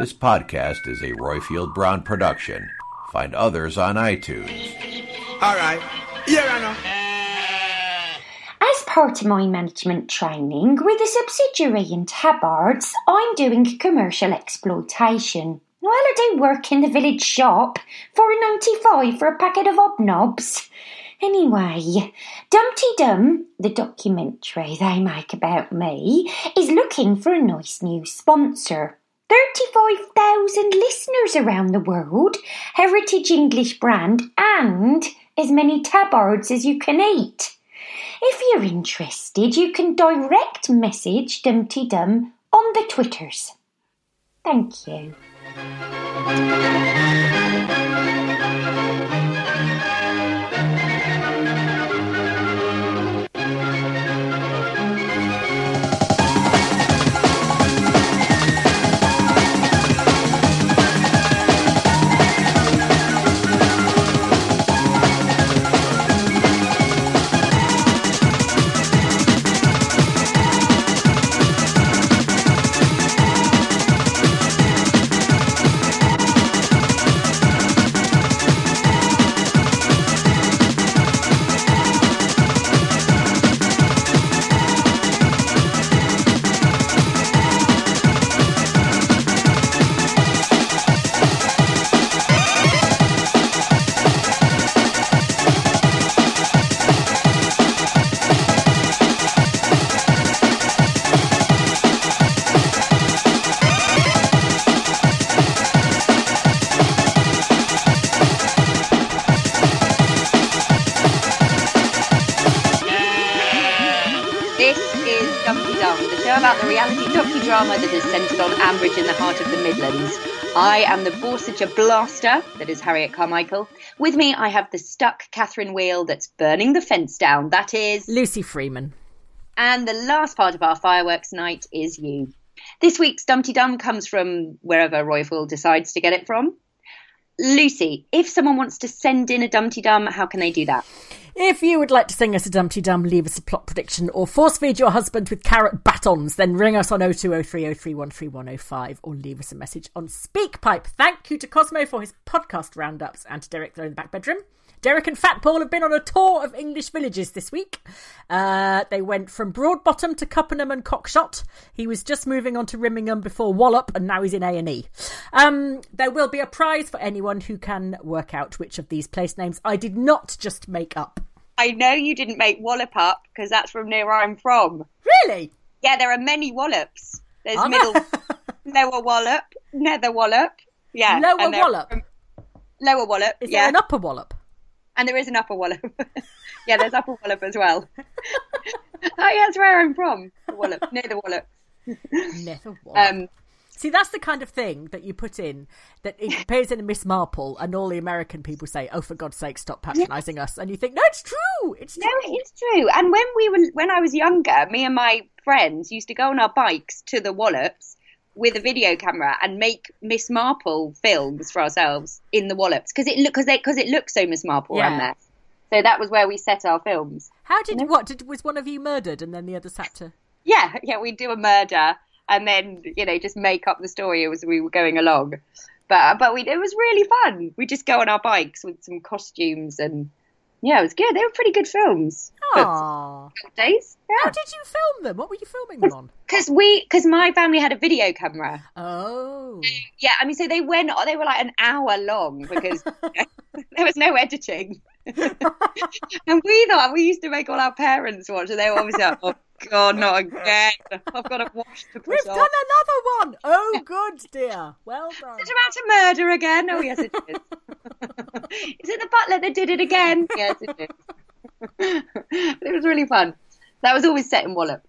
This podcast is a Royfield Brown production. Find others on iTunes. All right. Yeah, I know. As part of my management training with a subsidiary in Tabards, I'm doing commercial exploitation. Well, I do work in the village shop for a 95 for a packet of hobnobs. Anyway, Dum Tee Dum, the documentary they make about me, is looking for a nice new sponsor. 35,000 listeners around the world, heritage English brand, and as many tabbards as you can eat. If you're interested, you can direct message Dum Tee Dum on the Twitters. Thank you. Is centred on Ambridge in the heart of the Midlands. I am the Borsetshire blaster, that is Harriet Carmichael. With me, I have the stuck Catherine Wheel that's burning the fence down, that is. Lucy Freeman. And the last part of our fireworks night is you. This week's Dum Tee Dum comes from wherever Royfield decides to get it from. Lucy, if someone wants to send in a Dum Tee Dum, how can they do that? If you would like to sing us a Dum Tee Dum, leave us a plot prediction, or force feed your husband with carrot batons, then ring us on 02030313105 or leave us a message on SpeakPipe. Thank you to Cosmo for his podcast roundups and to Derek there in the back bedroom. Derek and Fat Paul have been on a tour of English villages this week. Uh, they went from Broadbottom to Cuppenham and Cockshot. He was just moving on to Rimingham before Wallop, and now he's in A and E. Um, there will be a prize for anyone who can work out which of these place names I did not just make up. I know you didn't make Wallop up because that's from near where I'm from. Really? Yeah, there are many Wallops. There's middle, lower Wallop, nether Wallop. Yeah, Lower Wallop? from- lower Wallop. Is yeah, there an upper Wallop? And there is an upper Wallop. yeah, there's upper Wallop as well. oh, yeah, that's where I'm from. The Wallop, near the Wallop. Nether Wallop. Um, See, that's the kind of thing that you put in that it appears in a Miss Marple, and all the American people say, "Oh, for God's sake, stop patronising us!" And you think, "No, it's true. It's true. No, it is true. And when we were, when I was younger, me and my friends used to go on our bikes to the Wallops with a video camera and make Miss Marple films for ourselves in the Wallops because it look because because it looks so Miss Marple around there. So that was where we set our films. How did what did was one of you murdered, and then the other had to? Yeah, yeah, we'd do a murder and then you know just make up the story as we were going along. But but we it was really fun. We just go on our bikes with some costumes and yeah, it was good. They were pretty good films. Ah. days. How did you film them? What were you filming them on? because we because my family had a video camera. Oh. Yeah, I mean, so they went. They were like an hour long because there was no editing. and we thought we used to make all our parents watch, and they were obviously like, "Oh God, not again! I've got to watch the We've done another one. Oh, good dear. Well done. Is it about to murder again? Oh yes, it is. is it the butler that did it again? Yes, it is. it was really fun. That was always set in Wallop.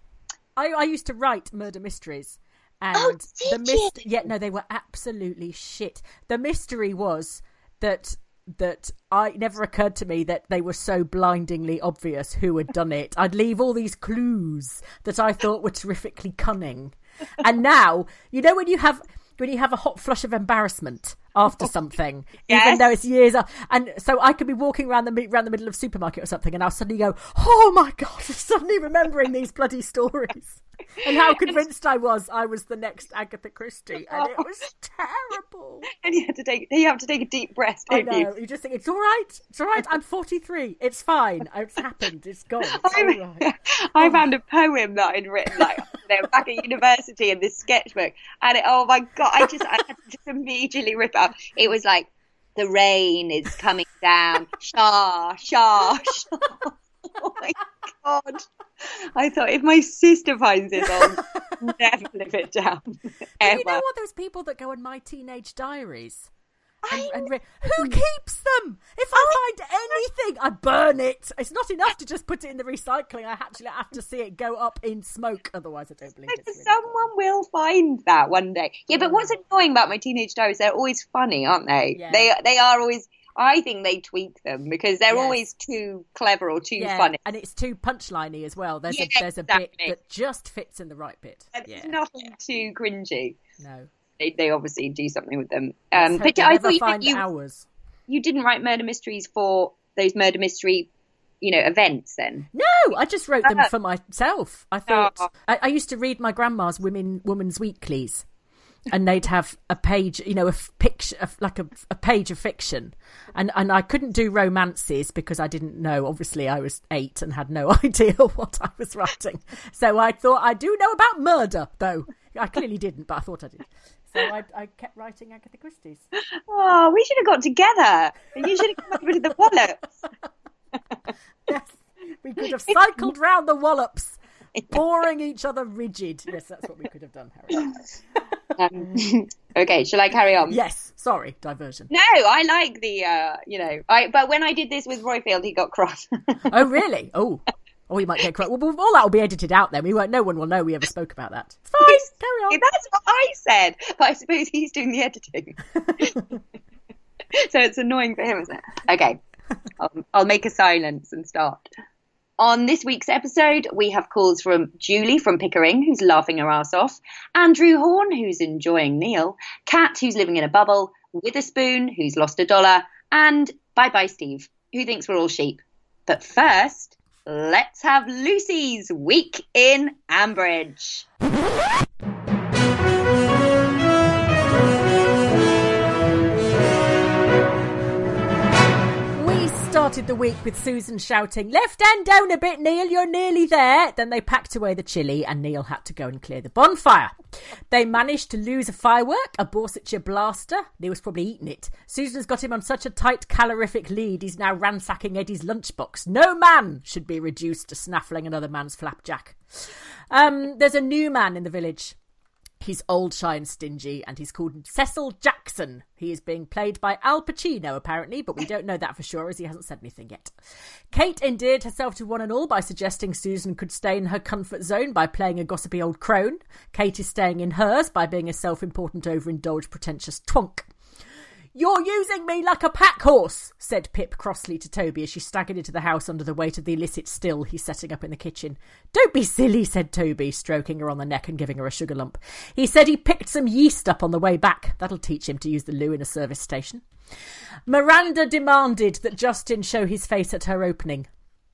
I, I used to write murder mysteries. And Oh, the did you? myst- yeah, no, they were absolutely shit. The mystery was that that I never occurred to me that they were so blindingly obvious who had done it. I'd leave all these clues that I thought were terrifically cunning. And now, you know when you have when you have a hot flush of embarrassment after something, even though it's years off. And so I could be walking around the around the middle of a supermarket or something, and I'll suddenly go, "Oh my god!" Suddenly remembering these bloody stories and how convinced I was I was the next Agatha Christie, and it oh. was terrible. And you had to take you have to take a deep breath, I don't you? know. You just think it's all right. It's all right. I'm 43. It's fine. It's happened. It's gone. It's all I, right. Found a poem that I'd written like know, back at university in this sketchbook, and it, oh my god, I just I had to just immediately rip out. It was like the rain is coming down, shah shah shah. Oh my god! I thought if my sister finds this, I'll never live it down ever. You know what? Those people that go in my teenage diaries. And, I and re- who hmm. keeps them? If I find anything, I burn it. It's not enough to just put it in the recycling. I actually have to see it go up in smoke. Otherwise, I don't believe it. really Someone will find that one day. Yeah, but mm. what's annoying about my teenage diaries? They're always funny, aren't they? Yeah. They they are always. I think they tweak them because they're Yes. always too clever or too yeah, funny. and it's too punchliney as well. There's Yeah, a there's a bit that just fits in the right bit. And Yeah, It's nothing too cringy. no. They, they obviously do something with them. Um, but I thought you, find you, ours. you didn't write murder mysteries for those murder mystery, you know, events. Then No, I just wrote them Oh. for myself. I thought Oh. I, I used to read my grandma's women women's weeklies, and they'd have a page, you know, a f- picture, a like a, a page of fiction, and and I couldn't do romances because I didn't know. Obviously, I was eight and had no idea what I was writing. So I thought I do know about murder, though I clearly didn't, but I thought I did. So I, I kept writing Agatha Christie's. oh, we should have got together. You should have come over to the Wallops. Yes, we could have cycled round the wallops, boring each other rigid. Yes, that's what we could have done, Harry. Um, okay, shall I carry on? Yes, sorry, diversion. No, I like the, uh, you know, I. But when I did this with Royfield, he got cross. Oh, really? Oh, oh, he might get cross. Well, all that will be edited out then. We won't. No one will know we ever spoke about that. It's fine. Carry on. That's what I said, but I suppose he's doing the editing, so it's annoying for him, isn't it? Okay, I'll, I'll make a silence and start. On this week's episode, we have calls from Julie from Pickering, who's laughing her ass off, Andrew Horn, who's enjoying Neil, Kat, who's living in a bubble, Witherspoon, who's lost a dollar, and Bye Bye Steve, who thinks we're all sheep. But first, let's have Lucy's Week in Ambridge. Started the week with Susan shouting, Left hand down a bit, Neil, you're nearly there. Then they packed away the chili and Neil had to go and clear the bonfire. They managed to lose a firework, a Borsetshire blaster. Neil's probably eaten it. Susan's got him on such a tight calorific lead, he's now ransacking Eddie's lunchbox. No man should be reduced to snaffling another man's flapjack. Um, there's a new man in the village. He's old, shy, and stingy, and he's called Cecil Jackson. He is being played by Al Pacino, apparently, but we don't know that for sure as he hasn't said anything yet. Kate endeared herself to one and all by suggesting Susan could stay in her comfort zone by playing a gossipy old crone. Kate is staying in hers by being a self important, overindulged, pretentious twonk. You're using me like a pack horse, said Pip crossly to Toby as she staggered into the house under the weight of the illicit still he's setting up in the kitchen. Don't be silly, said Toby, stroking her on the neck and giving her a sugar lump. He said he picked some yeast up on the way back. That'll teach him to use the loo in a service station. Miranda demanded that Justin show his face at her opening.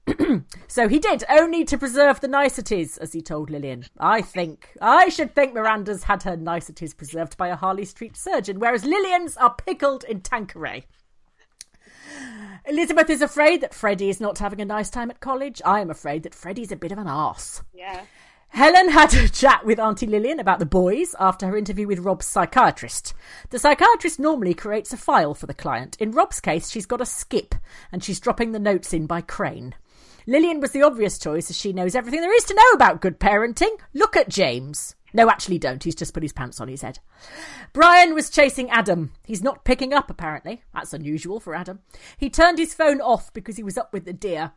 So he did, only to preserve the niceties, as he told Lillian. I think, I should think Miranda's had her niceties preserved by a Harley Street surgeon, whereas Lillian's are pickled in Tanqueray. Elizabeth is afraid that Freddie is not having a nice time at college. I am afraid that Freddie's a bit of an arse. Yeah. Helen had a chat with Auntie Lillian about the boys after her interview with Rob's psychiatrist. The psychiatrist normally creates a file for the client. In Rob's case, she's got a skip and she's dropping the notes in by crane. Lillian was the obvious choice as she knows everything there is to know about good parenting. Look at James. No, actually, don't. He's just put his pants on his head. Brian was chasing Adam. He's not picking up, apparently. That's unusual for Adam. He turned his phone off because he was up with the deer.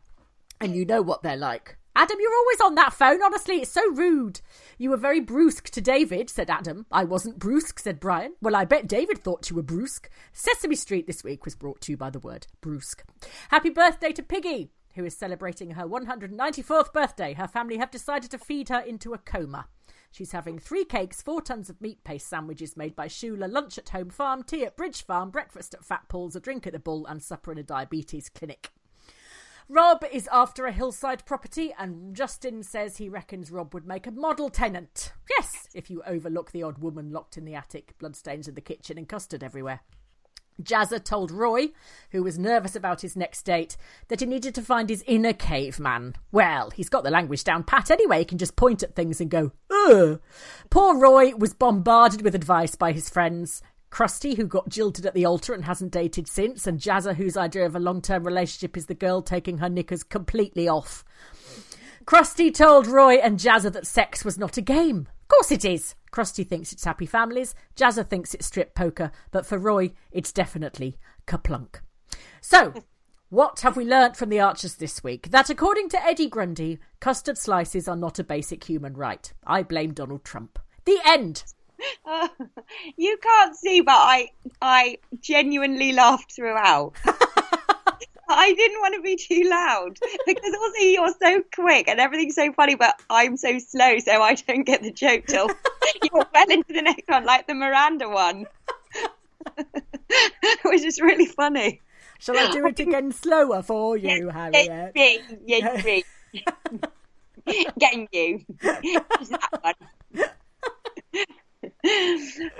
And you know what they're like. Adam, you're always on that phone. Honestly, it's so rude. You were very brusque to David, said Adam. I wasn't brusque, said Brian. Well, I bet David thought you were brusque. Sesame Street this week was brought to you by the word brusque. Happy birthday to Piggy, who is celebrating her 194th birthday. Her family have decided to feed her into a coma. She's having three cakes, four tons of meat paste sandwiches made by Shula, lunch at home farm, tea at Bridge Farm, breakfast at Fat Paul's, a drink at the Bull, and supper in a diabetes clinic. Rob is after a hillside property, and Justin says he reckons Rob would make a model tenant. Yes, if you overlook the odd woman locked in the attic, bloodstains in the kitchen, and custard everywhere. Jazzer told Roy, who was nervous about his next date, that he needed to find his inner caveman. Well, he's got the language down pat anyway, he can just point at things and go, ugh. Poor Roy was bombarded with advice by his friends. Krusty, who got jilted at the altar and hasn't dated since, and Jazzer, whose idea of a long term relationship is the girl taking her knickers completely off. Krusty told Roy and Jazzer that sex was not a game. Of course it is. Krusty thinks it's happy families, Jazzer thinks it's strip poker, but for Roy, it's definitely KerPlunk. So, what have we learnt from the Archers this week? That according to Eddie Grundy, custard slices are not a basic human right. I blame Donald Trump. The end. Uh, you can't see, but I I genuinely laughed throughout. I didn't want to be too loud because also you're so quick and everything's so funny, but I'm so slow, so I don't get the joke till you're well into the next one, like the Miranda one, which is really funny. Shall I do it again slower for you, Harriet? Yes, yes, yes. Getting you. that one.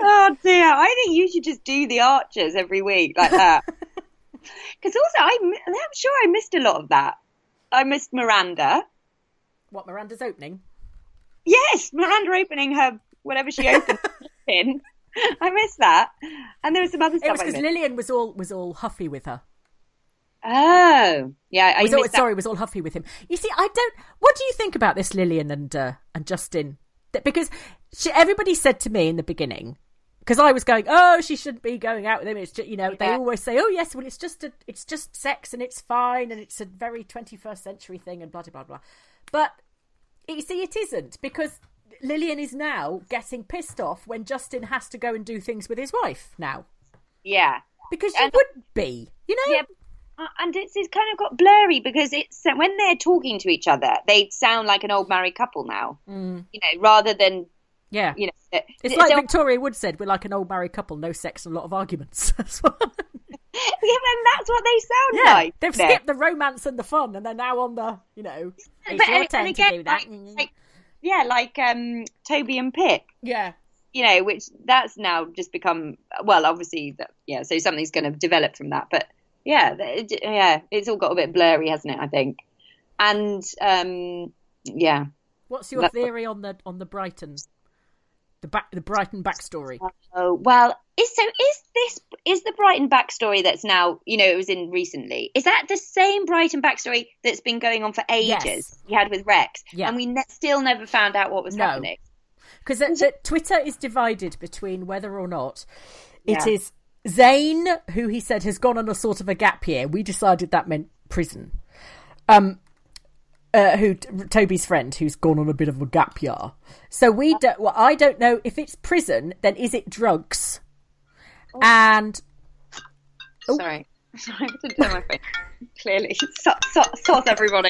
oh dear! I think you should just do the Archers every week like that. Because also, I'm, I'm sure I missed a lot of that. I missed Miranda. What Miranda's opening? Yes, Miranda opening her whatever she opened in. I missed that, and there was some other stuff. It was because Lillian was all was all huffy with her. Oh, yeah. I was all, sorry, was all huffy with him. You see, I don't. What do you think about this Lillian and uh, and Justin? Because she, everybody said to me in the beginning, because I was going, oh, she shouldn't be going out with him. It's just, you know, yeah. they always say, oh yes, well, it's just a, it's just sex and it's fine and it's a very 21st century thing and blah blah blah. But you see, it isn't because Lillian is now getting pissed off when Justin has to go and do things with his wife now. Yeah, because she and, would be, you know. Yeah, uh, and it's, it's kind of got blurry because it's when they're talking to each other, they sound like an old married couple now. Mm. You know, rather than yeah, you know, it's like Victoria Wood said, we're like an old married couple, no sex and a lot of arguments. yeah, then that's what they sound yeah, like. They've skipped the romance and the fun, and they're now on the, you know, it's but, your turn again, to do that. Like, like, yeah, like um, Toby and Pip. Yeah. You know, which that's now just become well, obviously, that, yeah. So something's going to develop from that, but yeah, it, yeah, it's all got a bit blurry, hasn't it? I think, and um, yeah. What's your theory on the on the Brighton the back the Brighton backstory. Oh well, is so is this is the Brighton backstory that's now you know it was in recently? Is that the same Brighton backstory that's been going on for ages? Yes. You had with Rex, yeah. and we ne- still never found out what was no. happening. Because Twitter is divided between whether or not it Yeah. is Zayn, who he said has gone on a sort of a gap year. We decided that meant prison. Um, uh, who Toby's friend, who's gone on a bit of a gap year. So we don't. Well, I don't know if it's prison. Then is it drugs? And Oh. Sorry, sorry, I didn't turn my phone. Clearly, so, everybody.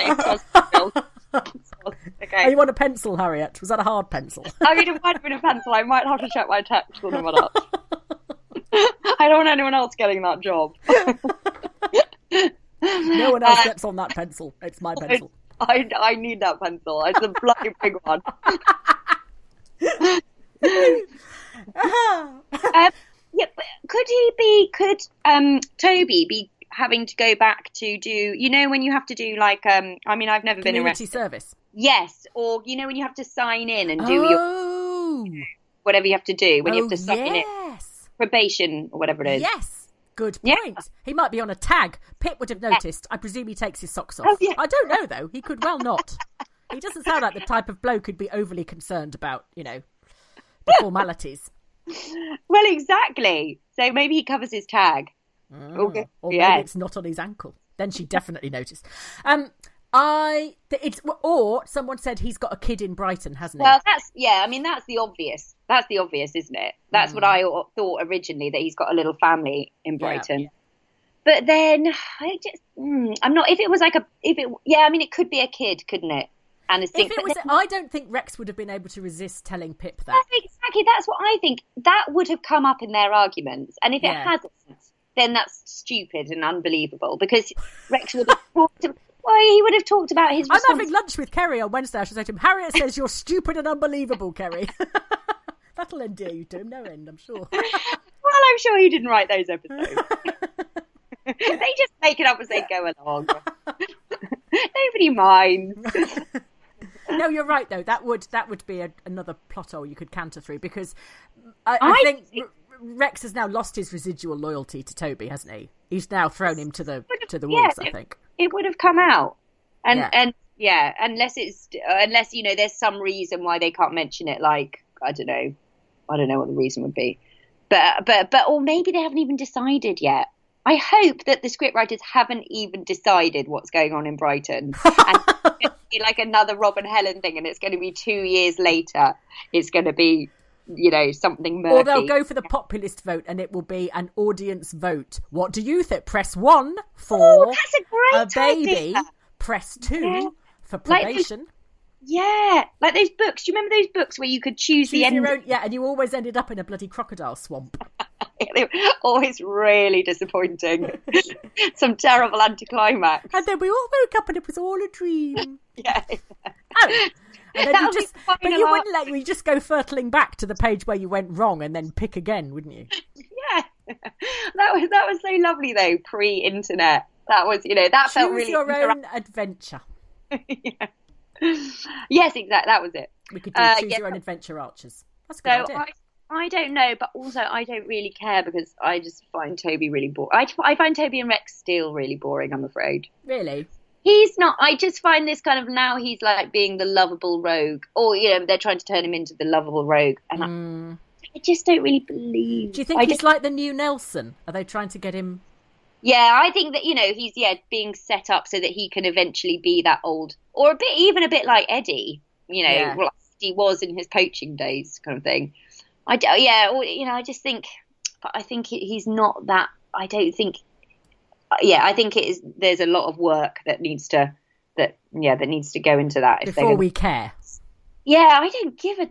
Okay. oh, you want a pencil, Harriet? Was that a hard pencil? I mean, it might have been a pencil. I might have to check my text I'm up. I don't want anyone else getting that job. no one else Uh, gets on that pencil. It's my pencil. I, I need that pencil. It's a bloody big one. um, yeah, could he be? Could um Toby be having to go back to do, you know, when you have to do like, um, I mean, I've never been Community arrested. service. Yes, or you know when you have to sign in and do your Oh, whatever you have to do when you oh, have to sign in yes. probation or whatever it is. Yes. Good Yeah. point. He might be on a tag. Pip would have noticed. I presume he takes his socks off. Oh, yeah. I don't know though. He could well not. he doesn't sound like the type of bloke who'd be overly concerned about, you know, the formalities. Well, exactly. So maybe he covers his tag. Okay. Or maybe Yeah. it's not on his ankle. Then she definitely noticed. Um, I it's or someone said he's got a kid in Brighton, hasn't he? Well, that's yeah. I mean, that's the obvious. That's the obvious, isn't it? That's Mm. what I thought originally that he's got a little family in Brighton. But then I just, mm, I'm not. If it was like a, if it, yeah, I mean, it could be a kid, couldn't it? And if it was, then- I don't think Rex would have been able to resist telling Pip that. Exactly. That's what I think. That would have come up in their arguments, and if Yeah. it hasn't, then that's stupid and unbelievable because Rex would have talked. Well, he would have talked about his. I'm having lunch with Keri on Wednesday. I should say to him, Harriet says you're stupid and unbelievable, Keri. That'll endear you to him, no end, I'm sure. Well, I'm sure he didn't write those episodes. they just make it up as they go along. Nobody minds. no, you're right though. That would that would be a, another plot hole you could canter through because I, I, I think think- Rex has now lost his residual loyalty to Toby, hasn't he? He's now thrown him to the to the Yeah, wolves. I think. It would have come out, and Yeah. and yeah, unless it's unless you know there's some reason why they can't mention it. Like I don't know, I don't know what the reason would be, but but but or maybe they haven't even decided yet. I hope that the scriptwriters haven't even decided what's going on in Brighton. and it's be like another Robin Helen thing, and it's going to be two years later. It's going to be, you know, something murky. Or they'll go for the populist vote, and it will be an audience vote. What do you think? Press one for Oh, that's a a baby. idea. Press two Yeah. for Like probation. Yeah, like those books. Do you remember those books where you could choose, the end? own, yeah, and you always ended up in a bloody crocodile swamp. always really disappointing. Some terrible anticlimax. And then we all woke up and it was all a dream. Yeah. Oh. And then you just, but you wouldn't let you just go furtling back to the page where you went wrong and then pick again, wouldn't you? yeah. That was that was so lovely though, pre-internet. That was, you know, that felt Choose really your own adventure. Yeah. Yes, exactly. That was it. We could do Uh, choose yeah. your own adventure archers. That's a So idea. I, I don't know, but also I don't really care because I just find Toby really boring. I, I find Toby and Rex still really boring. I'm afraid. Really? He's not. I just find this kind of now he's like being the lovable rogue, or you know they're trying to turn him into the lovable rogue, and I, I just don't really believe. Mm. Do you think I he's just- like the new Nelson? Are they trying to get him? Yeah, I think that you know he's yeah being set up so that he can eventually be that old, or a bit even a bit like Eddie, you know, Yeah. like he was in his poaching days, kind of thing. I yeah, or, you know, I just think, but I think he's not that. I don't think. Yeah, I think it is. There's a lot of work that needs to that yeah that needs to go into that. If Before gonna- we care. yeah, I don't give a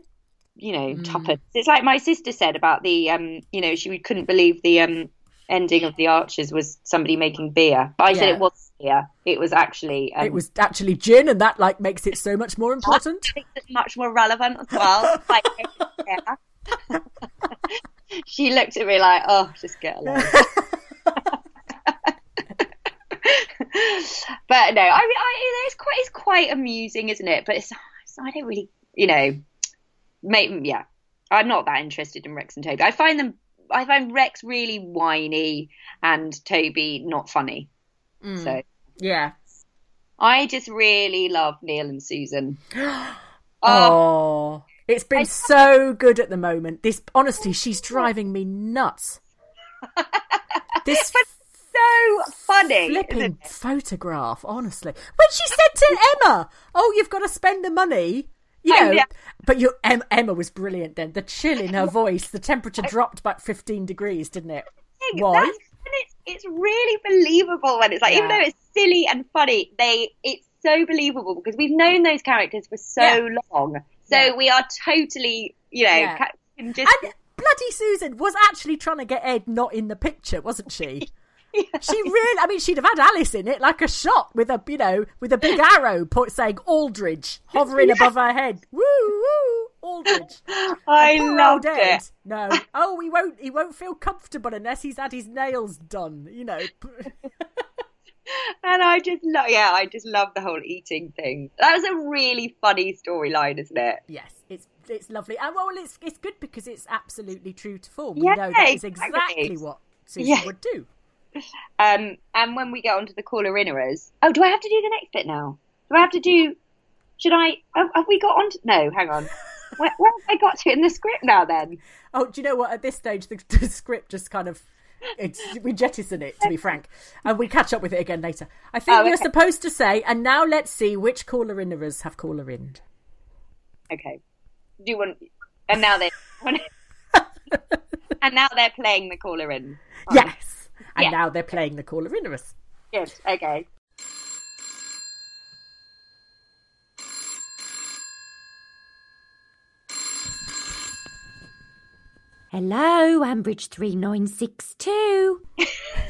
you know Mm. tuppence. It's like my sister said about the um you know she couldn't believe the um ending of the Archers was somebody making beer. But I said it was beer. It was actually um, It was actually gin, and that like makes it so much more important. makes it much more relevant as well. Like, yeah. she looked at me like, oh, just get along. but no, I mean, I, it's quite it's quite amusing, isn't it? But it's, it's I don't really, you know, make, yeah, I'm not that interested in Rex and Toby. I find them, I find Rex really whiny and Toby not funny. Mm. So Yeah. I just really love Neil and Susan. Oh, it's been so good at the moment. This honestly, she's driving me nuts. This so funny. flipping photograph, honestly. When she said to Emma, "Oh, you've got to spend the money," you Oh, know. yeah. But you, em, Emma was brilliant. Then the chill in her voice, the temperature dropped about fifteen degrees, didn't it? Why? That's, and it's it's really believable when it's like even though it's silly and funny, they it's so believable because we've known those characters for so Yeah. long. So Yeah. we are totally, you know, Yeah. just And bloody Susan was actually trying to get Ed not in the picture, wasn't she? She really, I mean, she'd have had Alice in it like a shot with a, you know, with a big arrow point saying Aldridge hovering above her head. Woo, woo, Aldridge. I loved it. No, oh, he won't. He won't feel comfortable unless he's had his nails done. You know. and I just love, yeah, I just love the whole eating thing. That was a really funny storyline, isn't it? Yes, it's it's lovely, and well, it's it's good because it's absolutely true to form. Yeah, we know that is exactly. exactly what Susan Yeah. would do. Um, and when we get onto the caller innerers, oh, do I have to do the next bit now? Do I have to do? Should I? Have, have we got on? To, no, hang on. Where, where have I got to in the script now? Then Oh, do you know what? At this stage, the, the script just kind of. It's, we jettison it, to be frank, and we catch up with it again later. I think Oh, you're supposed to say, and now let's see which caller innerers have caller in. okay. Do you want? And now they. and now they're playing the caller in. Yes, and Yeah. now they're playing the caller innerers. Good. Okay. Hello, Ambridge 3962.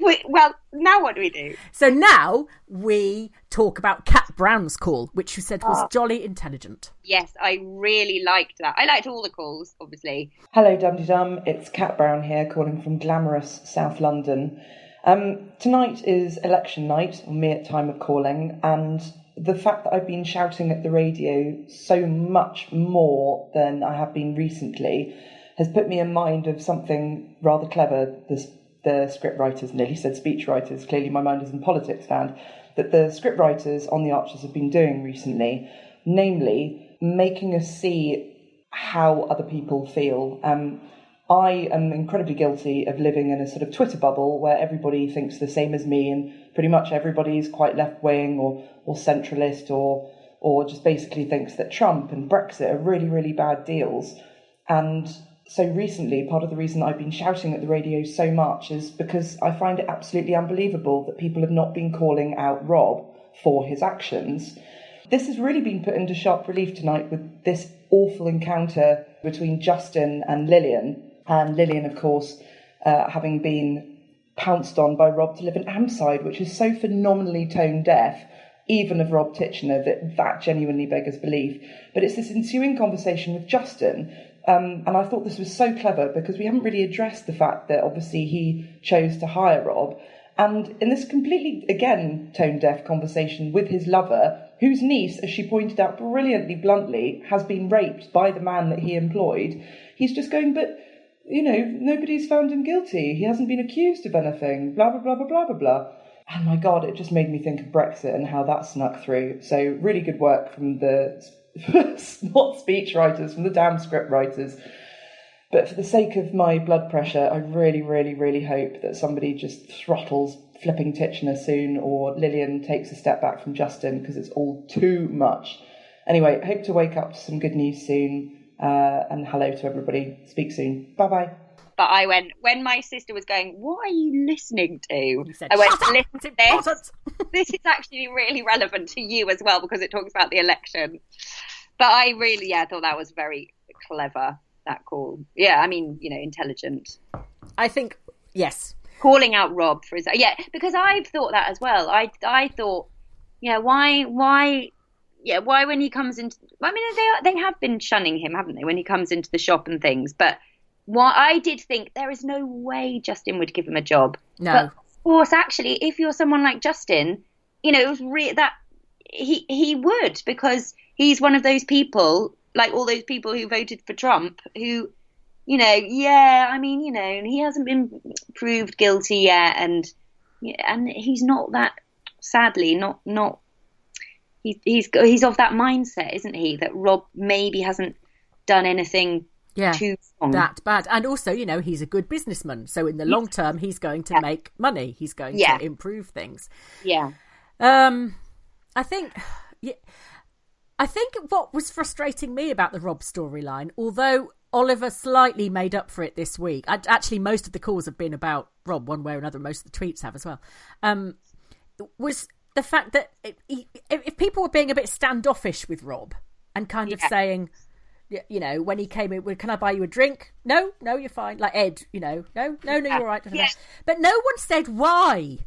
Wait, well, now what do we do? So now we talk about Cat Brown's call, which you said was Ah. jolly intelligent. Yes, I really liked that. I liked all the calls, obviously. Hello, Dum Dum. It's Cat Brown here, calling from glamorous South London. Um, tonight is election night, or me at time of calling, and the fact that I've been shouting at the radio so much more than I have been recently has put me in mind of something rather clever. The, the script writers, nearly said speech writers, clearly my mind is in politics found, that the script writers on The Archers have been doing recently, namely making us see how other people feel. Um, I am incredibly guilty of living in a sort of Twitter bubble where everybody thinks the same as me, and pretty much everybody's quite left wing or, or centralist or or just basically thinks that Trump and Brexit are really, really bad deals. And so recently, part of the reason I've been shouting at the radio so much is because I find it absolutely unbelievable that people have not been calling out Rob for his actions. This has really been put into sharp relief tonight with this awful encounter between Justin and Lillian. And Lillian, of course, uh, having been pounced on by Rob to live in Amside, which is so phenomenally tone deaf, even of Rob Titchener, that that genuinely beggars belief. But it's this ensuing conversation with Justin. Um, and I thought this was so clever because we haven't really addressed the fact that obviously he chose to hire Rob. And in this completely, again, tone deaf conversation with his lover, whose niece, as she pointed out brilliantly bluntly, has been raped by the man that he employed, he's just going, but, you know, nobody's found him guilty. He hasn't been accused of anything, blah, blah, blah, blah, blah, blah, blah. And my God, it just made me think of Brexit and how that snuck through. So, really good work from the not speech writers, from the damn script writers. But for the sake of my blood pressure, I really, really, really hope that somebody just throttles flipping Titchener soon or Lillian takes a step back from Justin because it's all too much. Anyway, hope to wake up to some good news soon. Uh, and hello to everybody. Speak soon. Bye bye. But I went when my sister was going. What are you listening to? Said, I went "Shut listen to this. this is actually really relevant to you as well because it talks about the election. But I really, yeah, I thought that was very clever. That call. Yeah, I mean, you know, intelligent. I think yes. calling out Rob for his yeah because I've thought that as well. I I thought yeah why why yeah why when he comes into I mean they are, they have been shunning him haven't they when he comes into the shop and things but why I did think there is no way Justin would give him a job. No. But of course, actually, if you're someone like Justin, you know, it was re- that he he would because he's one of those people like all those people who voted for Trump who you know, yeah, I mean, you know, he hasn't been proved guilty yet, and and he's not that. Sadly, not not. He's he's he's of that mindset, isn't he? That Rob maybe hasn't done anything Yeah. too wrong. That bad. And also, you know, he's a good businessman. So in the long term, he's going to Yeah. make money. He's going Yeah. to improve things. Yeah, Um, I think, yeah, I think what was frustrating me about the Rob storyline, although Oliver slightly made up for it this week. I, actually, most of the calls have been about Rob, one way or another. Most of the tweets have as well. Um, was the fact that if, if people were being a bit standoffish with Rob and kind of saying, you know, when he came in, "Well, can I buy you a drink? No, no, you're fine. Like Ed, you know, no, no, no, you're all right. Yeah. But no one said why.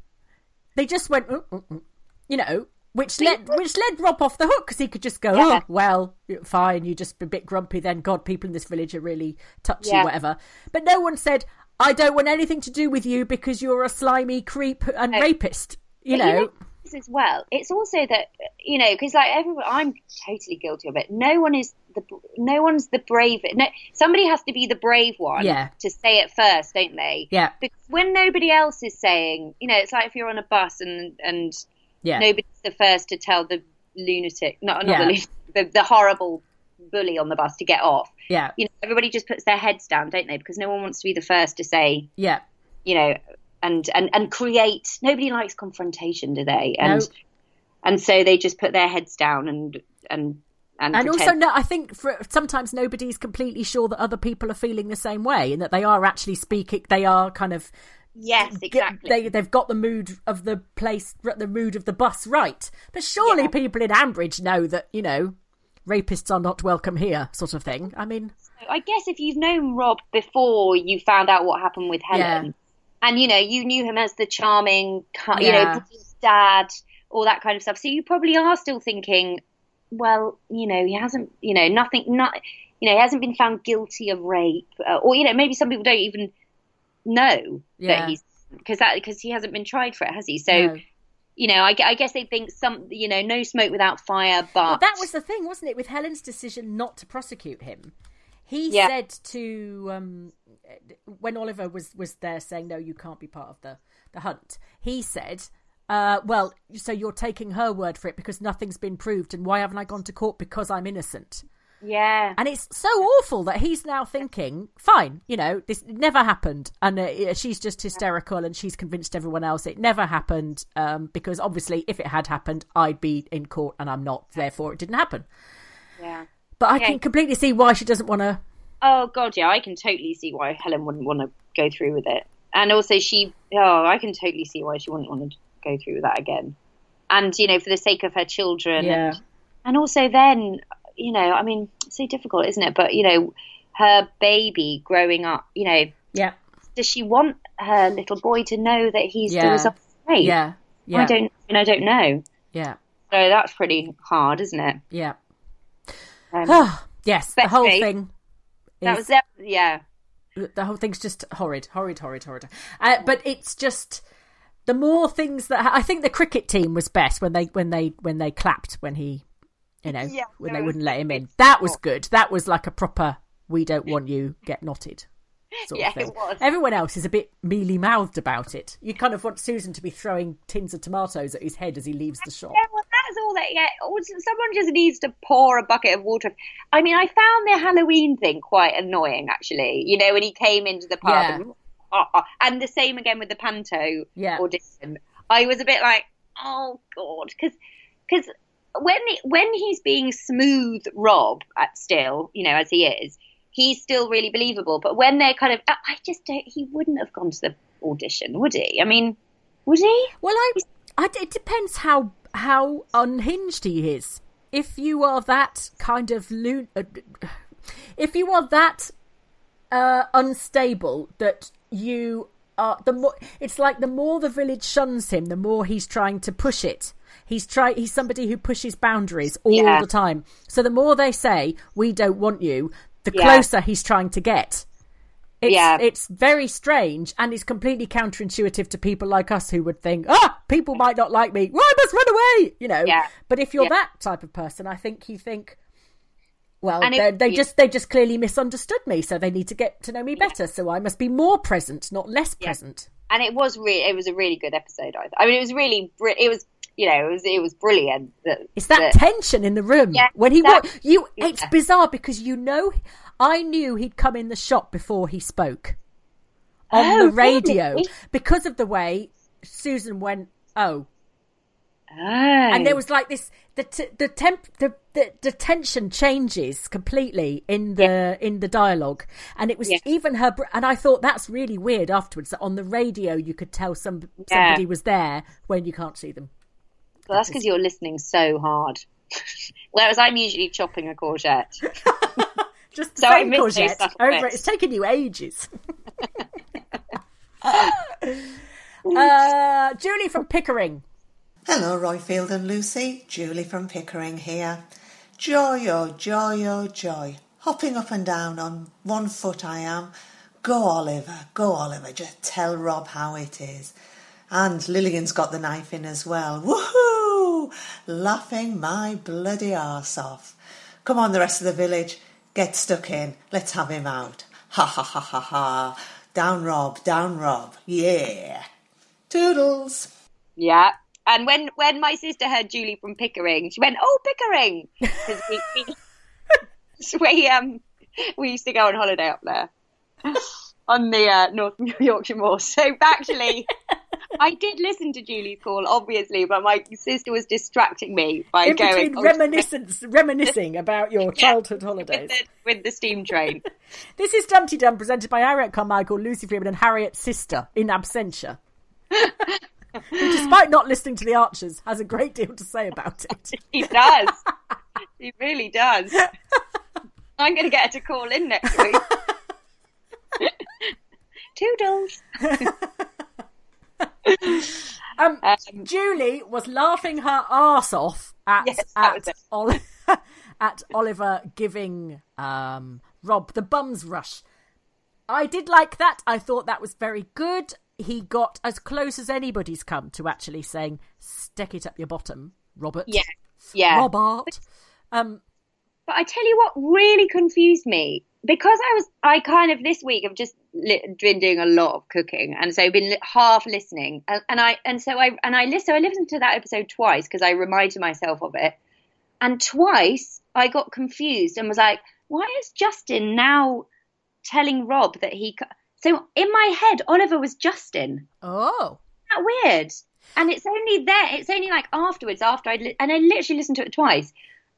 They just went, "Mm, mm, mm," you know, which led which led Rob off the hook because he could just go, Yeah. oh, well, fine, you're just a bit grumpy. Then God, people in this village are really touchy, Yeah. whatever. But no one said. I don't want anything to do with you because you're a slimy creep and No. rapist. You know, as well. It's also that you know because like everyone, I'm totally guilty of it. No one is the no one's the brave. No, somebody has to be the brave one. Yeah. To say it first, don't they? Yeah. Because when nobody else is saying, you know, it's like if you're on a bus and and yeah, nobody's the first to tell the lunatic, not not Yeah. the, lunatic, the the horrible bully on the bus to get off. yeah, You know, everybody just puts their heads down, don't they? Because no one wants to be the first to say, yeah. you know, and and and create. Nobody likes confrontation, do they? And No. and so they just put their heads down and and and, And also, no, I think for, sometimes nobody's completely sure that other people are feeling the same way and that they are actually speaking. They are kind of yes, exactly. they they've got the mood of the place, the mood of the bus right. But surely Yeah. people in Ambridge know that you know rapists are not welcome here, sort of thing. I mean, I guess if you've known Rob before you found out what happened with Helen, Yeah. And you know you knew him as the charming, you Yeah. know, dad, all that kind of stuff. So you probably are still thinking, well, you know, he hasn't, you know, nothing, not, you know, he hasn't been found guilty of rape, uh, or you know, maybe some people don't even know Yeah. that he's because that because he hasn't been tried for it, has he? So. no. You know, I, I guess they think some, you know, no smoke without fire, but Well, that was the thing, wasn't it, with Helen's decision not to prosecute him? He Yeah. said to um, when Oliver was was there saying no, you can't be part of the the hunt. He said, uh, "Well, so you're taking her word for it because nothing's been proved, and why haven't I gone to court because I'm innocent?" yeah, And it's so awful that he's now thinking, fine, you know, this never happened. And uh, she's just hysterical and she's convinced everyone else it never happened um, because obviously if it had happened, I'd be in court and I'm not. Therefore, it didn't happen. yeah. But I can completely see why she doesn't want to. Oh god, yeah, I can totally see why Helen wouldn't want to go through with it, and also she, oh, I can totally see why she wouldn't want to go through with that again, and you know, for the sake of her children, Yeah. and, and also then, you know, I mean, it's so difficult, isn't it? But you know, her baby growing up, you know, Yeah. does she want her little boy to know that he's the Yeah. result of rape? Yeah. Yeah. I don't, and I don't know. Yeah. So that's pretty hard, isn't it? Yeah. Um, yes. The whole anyway, thing. that is- was that, yeah. the whole thing's just horrid, horrid, horrid, horrid. Uh, but it's just the more things that I think the cricket team was best when they when they when they clapped when he, you know, Yeah, when that they wouldn't let him in. That was good. That was like a proper "we don't want you, get knotted" sort Yeah, of thing. it was. Everyone else is a bit mealy mouthed about it. You kind of want Susan to be throwing tins of tomatoes at his head as he leaves the shop. Yeah, well, that's all that. Yeah, someone just needs to pour a bucket of water. I mean, I found the Halloween thing quite annoying, actually. You know, when he came into the pub, Yeah. and, uh, uh, and the same again with the panto Yeah. audition. I was a bit like, oh god, because because when he- when he's being smooth Rob at still, you know, as he is, he's still really believable. But when they're kind of, I I just don't. He wouldn't have gone to the audition, would he? I mean, would he? Well, I, I, it depends how how unhinged he is. If you are that kind of loon, uh, if you are that uh, unstable that you are, the more it's like the more the village shuns him, the more he's trying to push it. He's try he's somebody who pushes boundaries all Yeah. the time. So the more they say we don't want you, the Yeah. closer he's trying to get. It's, Yeah. it's very strange and it's completely counterintuitive to people like us who would think, ah, people might not like me. Well, I must run away, you know. Yeah. But if you're Yeah. that type of person, I think you think, well, it- they just they just clearly misunderstood me, so they need to get to know me better. So I must be more present, not less present. and it was really it was a really good episode. I, I mean, it was really it was you know it was it was brilliant. That, It's that tension in the room Yeah, when he that- wa- you. It's bizarre because you know, I knew he'd come in the shop before he spoke on Oh, the radio really? because of the way Susan went. Oh, oh. and there was like this the t- the temp the, the the tension changes completely in the in the dialogue and it was Yeah. even her br- and i thought that's really weird afterwards that on the radio you could tell some Yeah. somebody was there when you can't see them well, that's because you're listening so hard. Whereas I'm usually chopping a courgette. just the So I same missed those courgette over bits. it's taken you ages uh julie from pickering Hello, Royfield and Lucy. Julie from Pickering here. Joy, oh joy, oh joy. Hopping up and down on one foot I am. Go, Oliver, go, Oliver, just tell Rob how it is. And Lillian's got the knife in as well. Woohoo! Laughing my bloody arse off. Come on, the rest of the village, get stuck in. Let's have him out. Ha ha ha ha ha. Down Rob, down Rob. Yeah. Toodles. Yeah. And when, when my sister heard Julie from Pickering, she went, "Oh, Pickering," because we, we, we um we used to go on holiday up there on the uh, North Yorkshire moors. So actually, I did listen to Julie's call, obviously, but my sister was distracting me by In going between reminiscence, reminiscing about your childhood holidays. with the, with the steam train. This is Dum Tee Dum, presented by Harriet Carmichael, Lucy Freeman, and Harriet's sister in absentia. Who, despite not listening to the Archers, has a great deal to say about it. He does. he really does. I'm going to get her to call in next week. Toodles. Um, Julie was laughing her ass off at Yes, at. Oli- at Oliver giving um, Rob the bums rush. I did like that. I thought that was very good. He got as close as anybody's come to actually saying "stick it up your bottom, Robert." Yeah. Yeah. Robert. Um, But I tell you what really confused me because I was I kind of this week I've just li- been doing a lot of cooking. And so I've been li- half listening. And, and I and so I and I listened so I listened to that episode twice because I reminded myself of it. And twice I got confused and was like why is Justin now telling Rob that he so in my head Oliver was Justin. Oh, that weird? And it's only there it's only like afterwards after I li- and I literally listened to it twice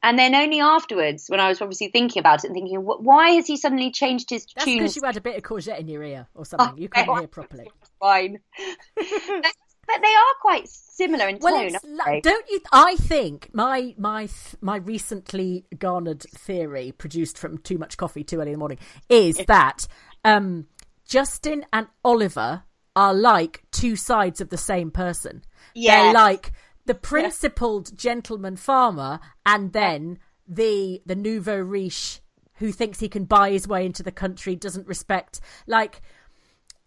and then only afterwards when I was obviously thinking about it and thinking why has he suddenly changed his that's tune because you had a bit of courgette in your ear or something. you Oh, couldn't I- hear properly. fine but they are quite similar in Well, tone it's, aren't la- they? don't you? I think my my my recently garnered theory, produced from too much coffee too early in the morning, is that um, Justin and Oliver are like two sides of the same person. They're like the principled gentleman farmer, and then the the nouveau riche who thinks he can buy his way into the country, doesn't respect like.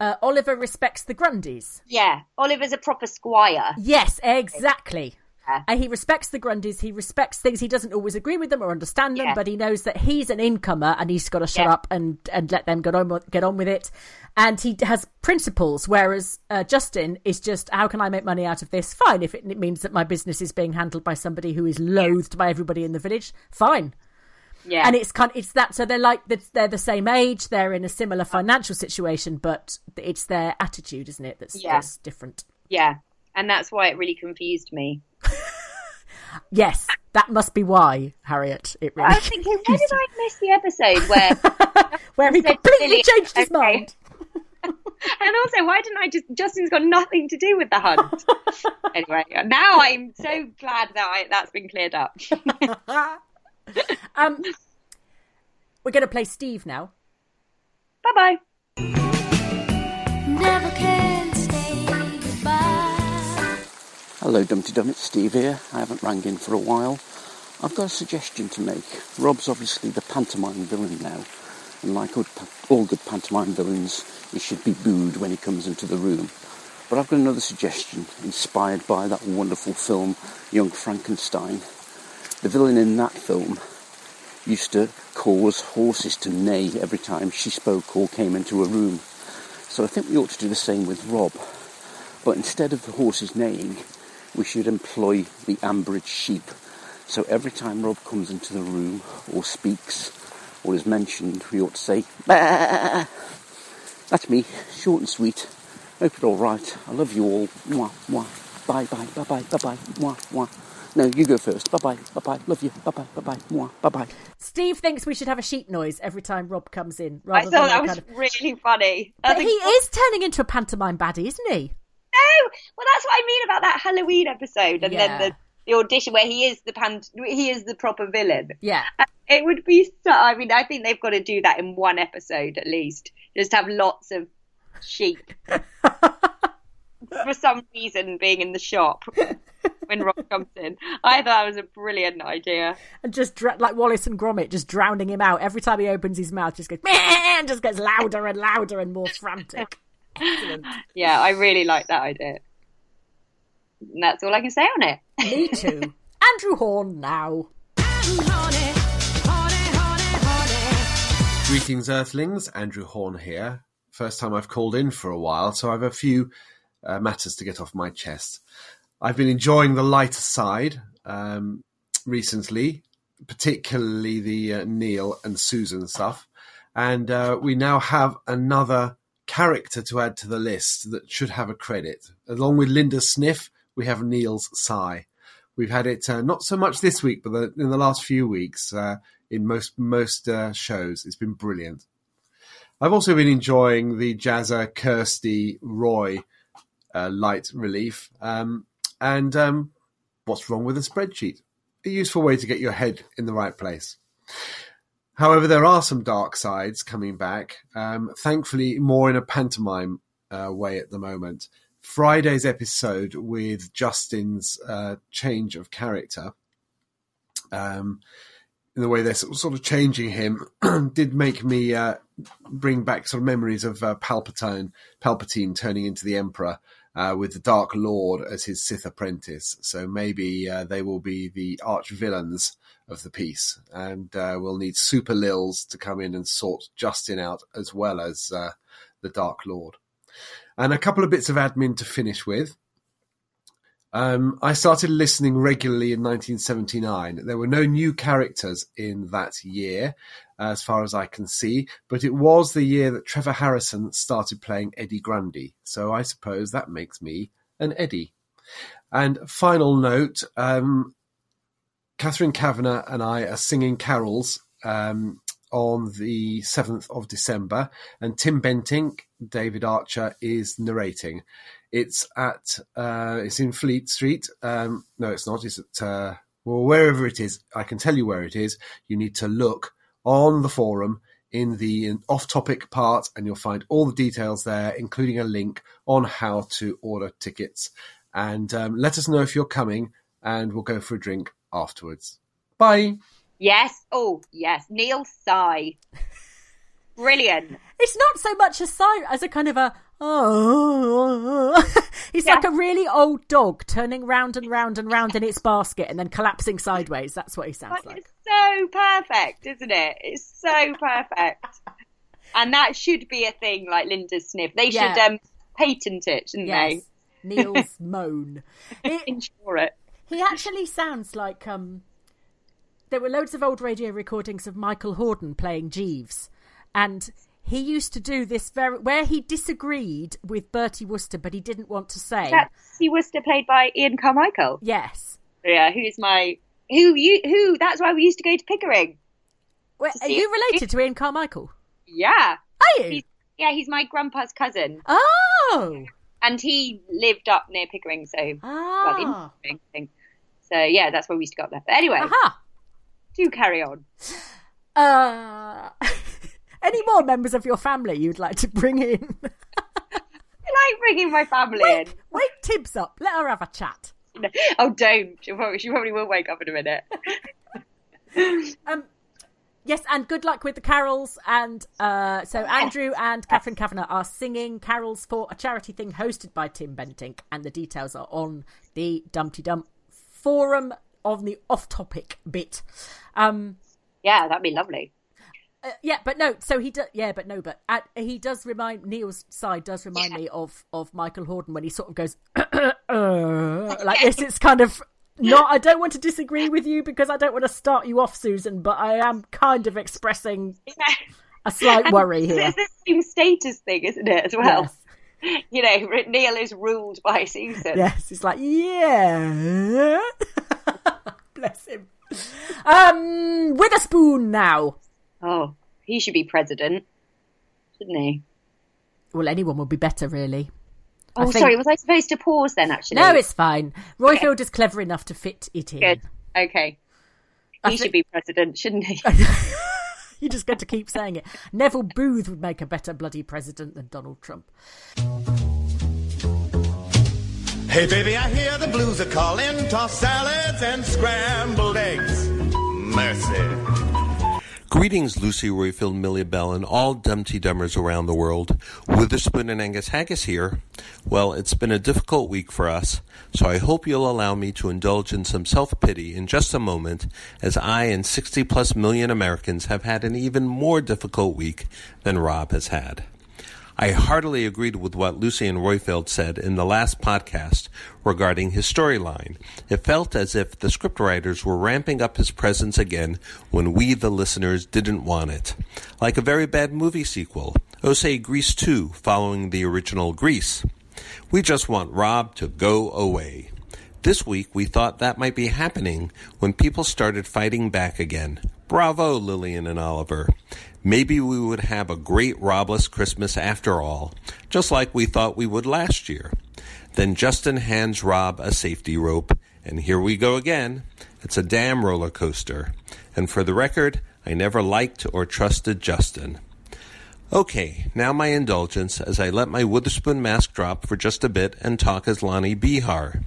Uh, Oliver respects the Grundys. yeah Oliver's a proper squire Yes, exactly. Yeah. And he respects the Grundys. He respects things. He doesn't always agree with them or understand them, Yeah. but he knows that he's an incomer and he's got to shut Yeah. up and, and let them get on with, get on with it. And he has principles, whereas uh, Justin is just, how can I make money out of this? Fine. If it, it means that my business is being handled by somebody who is loathed by everybody in the village, fine. yeah And it's kind, of, it's that. So they're like they're the same age. They're in a similar financial situation, but it's their attitude, isn't it? That's, Yeah. that's different. yeah and that's why it really confused me Yes, that must be why, Harriet. It really I was thinking where did I miss the episode where where he completely Lily- changed his okay. mind. And also, why didn't I just? Justin's got nothing to do with the hunt. anyway, now I'm so glad that I, that's been cleared up. Um, we're going to play Steve now. bye bye. Hello, Dum Tee Dum, it's Steve here. I haven't rang in for a while. I've got a suggestion to make. Rob's obviously the pantomime villain now, and like all, all good pantomime villains, he should be booed when he comes into the room. But I've got another suggestion, inspired by that wonderful film, Young Frankenstein. The villain in that film used to cause horses to neigh every time she spoke or came into a room. So I think we ought to do the same with Rob. But instead of the horses neighing, we should employ the Ambridge sheep. So every time Rob comes into the room or speaks or is mentioned, we ought to say, bah! That's me, short and sweet. Hope you're all right. I love you all. Mwah, mwah. Bye, bye, bye, bye, bye, bye. Mwah, mwah. No, you go first. Bye, bye, bye, bye. Love you. Bye, bye, bye, bye. Mwah, bye, bye. Steve thinks we should have a sheep noise every time Rob comes in. I thought than that was kind of... really funny. I But think- he is turning into a pantomime baddie, isn't he? No, well, that's what I mean about that Halloween episode, and Yeah. then the, the audition where he is the pan, he is the proper villain. Yeah. Uh, it would be so. I mean, I think they've got to do that in one episode at least. Just have lots of sheep for some reason being in the shop. when Rob comes in. I thought that was a brilliant idea. and just dr- like Wallace and Gromit, just drowning him out every time he opens his mouth. Just goes and just gets louder and louder and more frantic. Excellent. Yeah, I really like that idea. And that's all I can say on it. Me too. Andrew Horn now. Greetings, Earthlings. Andrew Horn here. First time I've called in for a while, so I've a few uh, matters to get off my chest. I've been enjoying the lighter side um, recently, particularly the uh, Neil and Susan stuff, and uh, we now have another character to add to the list that should have a credit. Along with Linda Sniff, we have Neil's Sigh. We've had it uh, not so much this week, but the, in the last few weeks uh, in most most uh, shows. It's been brilliant. I've also been enjoying the Jazzer Kirsty Roy uh, light relief. Um, and um, what's wrong with a spreadsheet? A useful way to get your head in the right place. However, there are some dark sides coming back. Um, thankfully, more in a pantomime uh, way at the moment. Friday's episode with Justin's uh, change of character, um, in the way they're sort of changing him, did make me uh, bring back sort of memories of uh, Palpatine, Palpatine turning into the Emperor uh, with the Dark Lord as his Sith apprentice. So maybe uh, they will be the arch villains of the piece, and uh, we'll need Super Lils to come in and sort Justin out as well as uh, the Dark Lord. And a couple of bits of admin to finish with. Um, I started listening regularly in 1979. There were no new characters in that year, as far as I can see, but it was the year that Trevor Harrison started playing Eddie Grundy. So I suppose that makes me an Eddie. And final note um, Catherine Kavanagh and I are singing carols um, on the 7th of December, and Tim Bentinck, David Archer, is narrating. It's at uh, it's in Fleet Street. Um, no, it's not. It's at uh, well wherever it is. I can tell you where it is. You need to look on the forum in the off-topic part, and you'll find all the details there, including a link on how to order tickets. And um, let us know if you're coming, and we'll go for a drink afterwards. Bye. Yes. Oh, yes. Neil Sigh. Brilliant. It's not so much a sigh as a kind of a oh. He's like a really old dog turning round and round and round in its basket and then collapsing sideways. That's what he sounds like. It's so perfect, isn't it? It's so perfect. and that should be a thing like Linda's Sniff. They Yeah. should um, patent it, shouldn't Yes. Neil's moan. they? Insure it. He actually sounds like um there were loads of old radio recordings of Michael Hordern playing Jeeves and he used to do this very where he disagreed with Bertie Wooster but he didn't want to say That's he was to played by Ian Carmichael. yes Yeah, who's my who you who? That's why we used to go to Pickering. Wait, To are you related to Ian Carmichael Yeah, are you he's, yeah, he's my grandpa's cousin, oh and he lived up near Pickering, so well, in ah Pickering. So yeah, that's why we used to go up there. But anyway, aha do carry on. uh any more members of your family you'd like to bring in I like bringing my family in. wake Tibbs up let her have a chat Oh, don't. She probably, she probably will wake up in a minute. Um, yes, and good luck with the carols. And uh, so Andrew and Catherine Kavanagh are singing carols for a charity thing hosted by Tim Bentinck, and the details are on the Dum Tee Dum forum on the off-topic bit. Um, yeah, that'd be lovely. uh, yeah, but no. So he does. Yeah, but no. But uh, he does remind Neil's side does remind me of of Michael Hordern when he sort of goes uh, like this. It's kind of not. I don't want to disagree with you because I don't want to start you off, Susan. But I am kind of expressing a slight worry here. It's the same status thing, isn't it, as well? Yes. You know, Neil is ruled by Susan. Yes, it's like yeah. Bless him. Um, Witherspoon now. Oh, he should be president, shouldn't he? Well, anyone would be better, really. Oh, think- sorry, was I supposed to pause then, actually? No, it's fine. Roifield is clever enough to fit it in. Good. Okay. He should be president, shouldn't he? You're just going to keep saying it. Neville Booth would make a better bloody president than Donald Trump. Hey, baby, I hear the blues are calling. Toss salads and scrambled eggs. Mercy. Greetings, Lucy Roifield, Millie Bell, and all Dum Tee Dummers around the world. Witherspoon and Angus Haggis here. Well, it's been a difficult week for us, so I hope you'll allow me to indulge in some self pity in just a moment, as I and 60 plus million Americans have had an even more difficult week than Rob has had. I heartily agreed with what Lucy and Roifield said in the last podcast regarding his storyline. It felt as if the scriptwriters were ramping up his presence again when we, the listeners, didn't want it. Like a very bad movie sequel. Say Grease 2, following the original Grease. We just want Rob to go away. This week, we thought that might be happening when people started fighting back again. Bravo, Lilian and Oliver. Maybe we would have a great Robless Christmas after all, just like we thought we would last year. Then Justin hands Rob a safety rope, and here we go again. It's a damn roller coaster. And for the record, I never liked or trusted Justin. Okay, now my indulgence as I let my Witherspoon mask drop for just a bit and talk as Lonnie Bihar.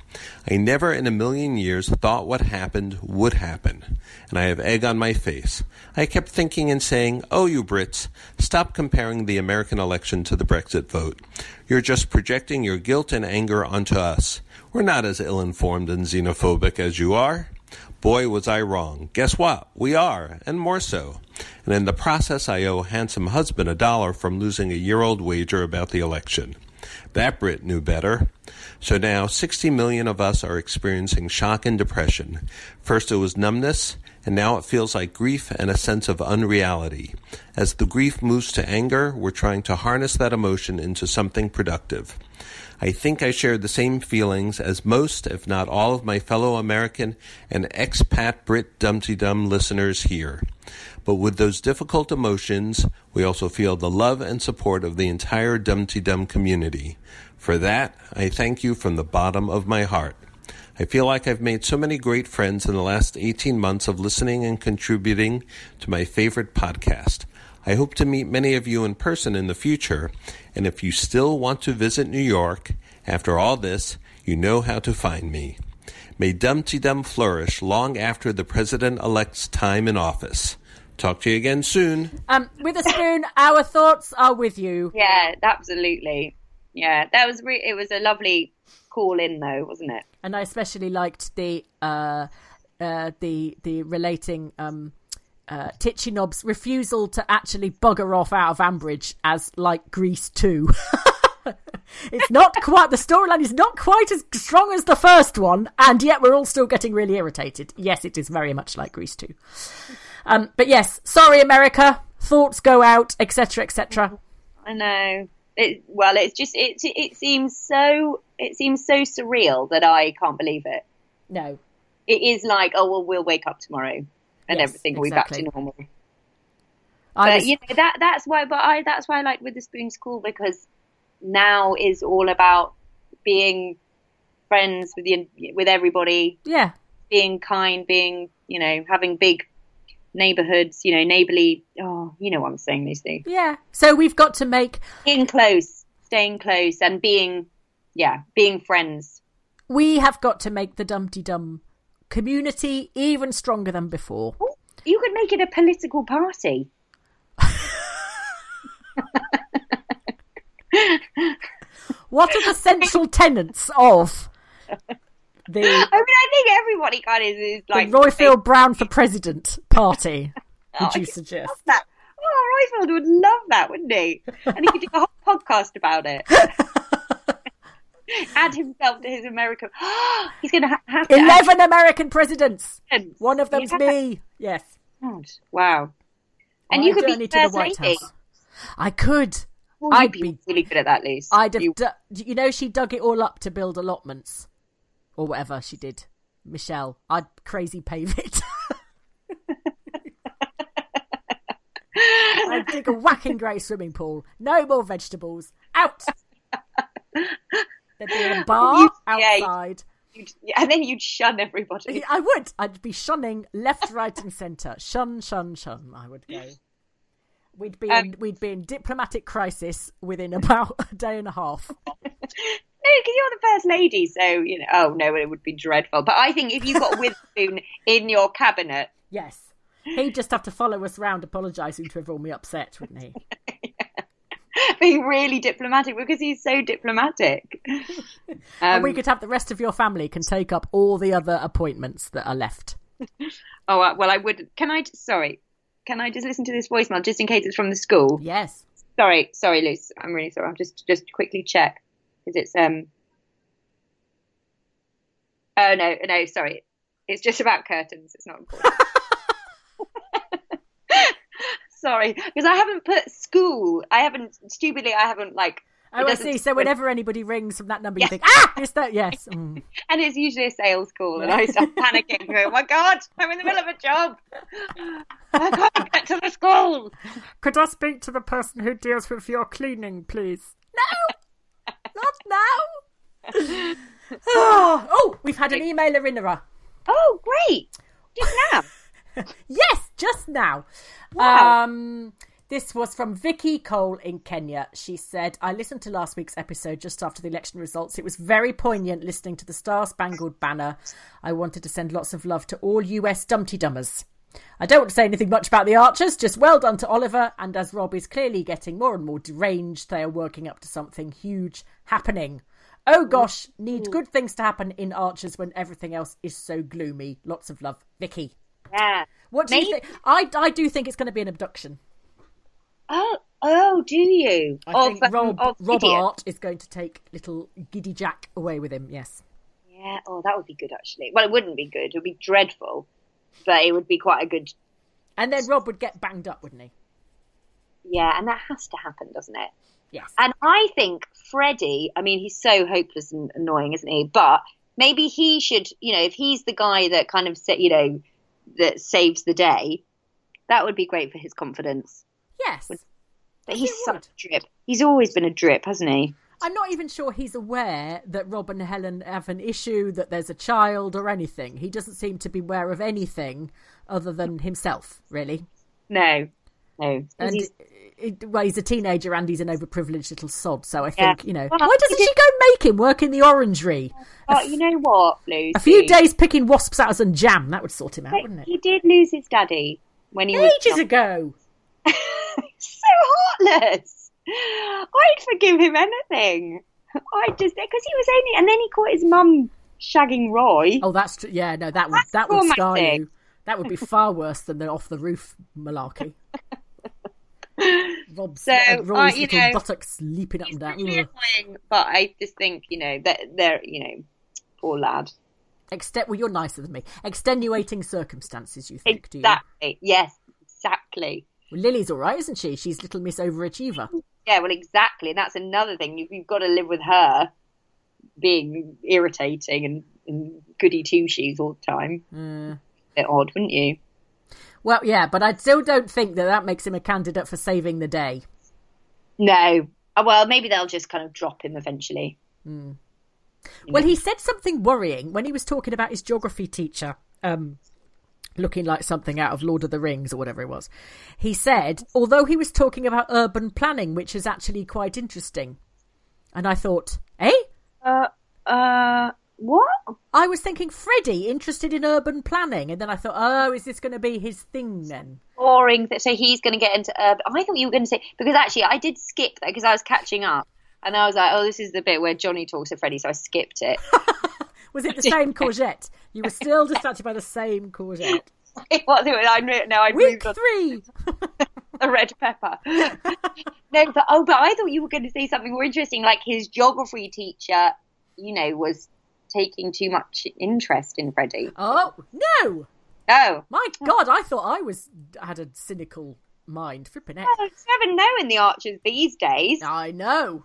I never in a million years thought what happened would happen, and I have egg on my face. I kept thinking and saying, Oh, you Brits, stop comparing the American election to the Brexit vote. You're just projecting your guilt and anger onto us. We're not as ill informed and xenophobic as you are. Boy, was I wrong. Guess what? We are, and more so. And in the process, I owe handsome husband a dollar from losing a year old wager about the election. That Brit knew better. So now 60 million of us are experiencing shock and depression. First it was numbness, and now it feels like grief and a sense of unreality. As the grief moves to anger, we're trying to harness that emotion into something productive. I think I share the same feelings as most, if not all, of my fellow American and expat Brit Dum Tee Dum listeners here. But with those difficult emotions, we also feel the love and support of the entire Dum Tee Dum community. For that, I thank you from the bottom of my heart. I feel like I've made so many great friends in the last 18 months of listening and contributing to my favorite podcast. I hope to meet many of you in person in the future, and if you still want to visit New York, after all this, you know how to find me. May Dum Tee Dum flourish long after the President elect's time in office. Talk to you again soon. Um, Witherspoon, our thoughts are with you. Yeah, absolutely. Yeah, that was re- it was a lovely call in though, wasn't it? And I especially liked the uh, uh, the the relating um, uh, Titchy Knob's refusal to actually bugger off out of Ambridge as like Grease 2. it's not quite, the storyline is not quite as strong as the first one, and yet we're all still getting really irritated. Yes, it is very much like Grease 2. Um, but yes, sorry, America. Thoughts go out, etc., etc. I know. It, well, it's just it. It seems so. It seems so surreal that I can't believe it. No, it is like, oh well, we'll wake up tomorrow and Yes, everything will exactly. be back to normal. I but was- you know that that's why. But I that's why I like with the spoon school because now is all about being friends with the with everybody, yeah, being kind, being you know having big neighborhoods, you know neighborly. Oh, you know what I'm saying, Lucy. yeah. So we've got to make Being close, staying close, and being yeah, being friends. we have got to make the Dum Tee Dum community even stronger than before. Oh, you could make it a political party. What are the central tenets of the I mean, I think everybody kind of is the like Roifield Brown for President party? Would oh, you suggest? that. Oh, Roifield would love that, wouldn't he? And he could do a whole podcast about it. Add himself to his American. He's going to have to. add- Eleven American presidents. One of them's Yeah. me. Yes. God, wow. And My you could be to the first White lady. House. I could. Oh, well, I'd be, be. really good at that, Luce. I'd have. You- du- you know, she dug it all up to build allotments, or whatever she did. Michelle, I'd crazy pave it. I'd dig a whacking great swimming pool. No more vegetables. Out. There'd be a bar outside. you'd- and then you'd shun everybody. I would. I'd be shunning left, right, and centre. Shun, shun, shun. I would go. We'd be Um, in, we'd be in diplomatic crisis within about a day and a half. No, because you're the first lady, so you know. Oh no, it would be dreadful. But I think if you got Witherspoon in your cabinet, Yes. He'd just have to follow us round apologising to everyone we upset, wouldn't he? Being really diplomatic because he's so diplomatic. and Um, we could have the rest of your family can take up all the other appointments that are left. Oh uh, well, I would. Can I? Sorry, can I just listen to this voicemail just in case it's from the school? Yes. Sorry, sorry, Luce. I'm really sorry. I'll just just quickly check because it's um. Oh no, no, sorry. It's just about curtains. It's not important. sorry, because I haven't put school. I haven't stupidly. I haven't like. Oh, I see. So whenever anybody rings from that number, you think, ah, it's that. Yes. Mm. and it's usually a sales call, and I start panicking. Going, oh my god, I'm in the middle of a job. I can't get to the school. Could I speak to the person who deals with your cleaning, please? No, not now. oh, oh, we've had an emailer in her. Oh, great! Just now. Yes, just now. Wow. Um, this was from Vicky Cole in Kenya. She said, I listened to last week's episode just after the election results. It was very poignant listening to the Star Spangled Banner. I wanted to send lots of love to all US Dum Tee Dummers. I don't want to say anything much about the Archers, just well done to Oliver. And as Rob is clearly getting more and more deranged, they are working up to something huge happening. Oh gosh, need good things to happen in Archers when everything else is so gloomy. Lots of love, Vicky. Yeah. What do you think? I, I do think it's going to be an abduction. Oh, oh, do you? I Of, think um, Rob, of Rob Art is going to take little Giddy Jack away with him. Yes. Yeah. Oh, that would be good actually. Well, it wouldn't be good. It would be dreadful, but it would be quite a good. And then Rob would get banged up, wouldn't he? Yeah, and that has to happen, doesn't it? Yes. And I think Freddie, I mean, he's so hopeless and annoying, isn't he? But maybe he should, you know, if he's the guy that kind of, you know, that saves the day, that would be great for his confidence. Yes. But he's such a drip. He's always been a drip, hasn't he? I'm not even sure he's aware that Rob and Helen have an issue, that there's a child or anything. He doesn't seem to be aware of anything other than himself, really. No, no. And he's- it, well, he's a teenager and he's an overprivileged little sod. So I Yeah. think you know. Well, why doesn't she go make him work in the orangery? But you know what, Lucy? A few days picking wasps out of some jam that would sort him out, But wouldn't it? He did lose his daddy when he was Ages ago. so heartless. I'd forgive him anything. I just because he was only, and then he caught his mum shagging Roy. Oh, that's true. Yeah, no, that would That's that would scar you. That would be far worse than the off the roof malarkey. Rob's So, uh, Roy's uh, you little know, buttocks leaping up and down. Really annoying, but I just think you know that they're you know poor lad. Well, you're nicer than me. Extenuating circumstances, you think? Do you? Exactly. Yes. Exactly. Well, Lily's all right, isn't she? She's little Miss Overachiever. Yeah. Well, exactly. And that's another thing. You, you've got to live with her being irritating and, and goody two shoes all the time. Mm. bit odd, wouldn't you? Well, yeah, but I still don't think that that makes him a candidate for saving the day. No. Oh, well, maybe they'll just kind of drop him eventually. Mm. Well, he said something worrying when he was talking about his geography teacher, um, looking like something out of Lord of the Rings or whatever it was. He said, although he was talking about urban planning, which is actually quite interesting. And I thought, eh? Uh, uh, what? I was thinking Freddie interested in urban planning, and then I thought, oh, is this going to be his thing then? boring. So he's going to get into urban. I thought you were going to say because actually I did skip that because I was catching up, and I was like, oh, this is the bit where Johnny talks to Freddie, so I skipped it. Was it the same courgette? You were still distracted by the same courgette. what? I knew- no, I Week moved three. the red pepper. no, but oh, but I thought you were going to say something more interesting, like his geography teacher, you know, was taking too much interest in Freddie. Oh no! Oh, My God, I thought I was had a cynical mind. Flipping it. well, oh, you never know in the Archers these days. I know.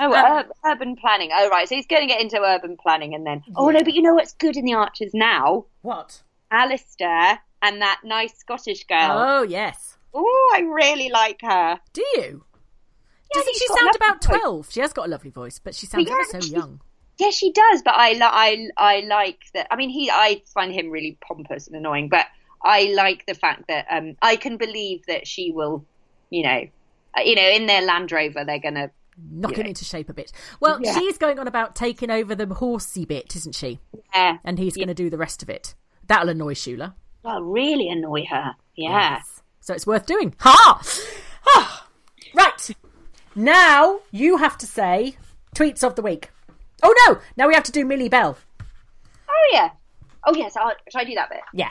Oh, Um, ur- urban planning. Oh, right. So he's going to get into urban planning, and then oh no, but you know what's good in the Archers now? What? Alistair and that nice Scottish girl. Oh yes. Oh, I really like her. Do you? Yeah, Doesn't she sound about voice. twelve? She has got a lovely voice, but she sounds yeah, so she's- young. Yeah, she does, but I, li- I, I like that. I mean, he, I find him really pompous and annoying, but I like the fact that um, I can believe that she will, you know, uh, you know, in their Land Rover, they're gonna knock Yeah. him into shape a bit. Well, Yeah. she's going on about taking over the horsey bit, isn't she? Yeah. And he's going to do the rest of it. That'll annoy Shula. Well, really annoy her. Yeah. So it's worth doing. Ha! Ah! right. Now you have to say tweets of the week. Oh no! Now we have to do Millie Bell. Oh yeah. Oh yes. I'll, shall I do that bit? Yeah.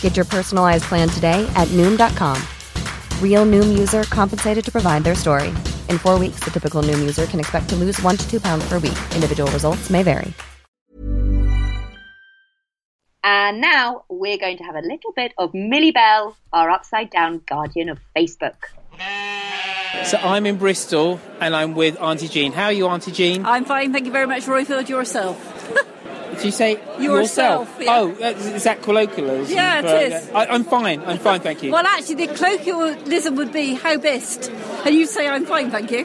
Get your personalized plan today at Noom.com. Real Noom user compensated to provide their story. In four weeks, the typical Noom user can expect to lose one to two pounds per week. Individual results may vary. And now we're going to have a little bit of Millie Bell, our upside down guardian of Facebook. So I'm in Bristol and I'm with Auntie Jean. How are you, Auntie Jean? I'm fine, thank you very much, Roy Roifield. Yourself. Did you say Yourself, yeah. Oh, is that colloquialism? Yeah, it is. I, I'm fine. I'm fine, thank you. Well, actually, the colloquialism would be how best, and you say I'm fine, thank you.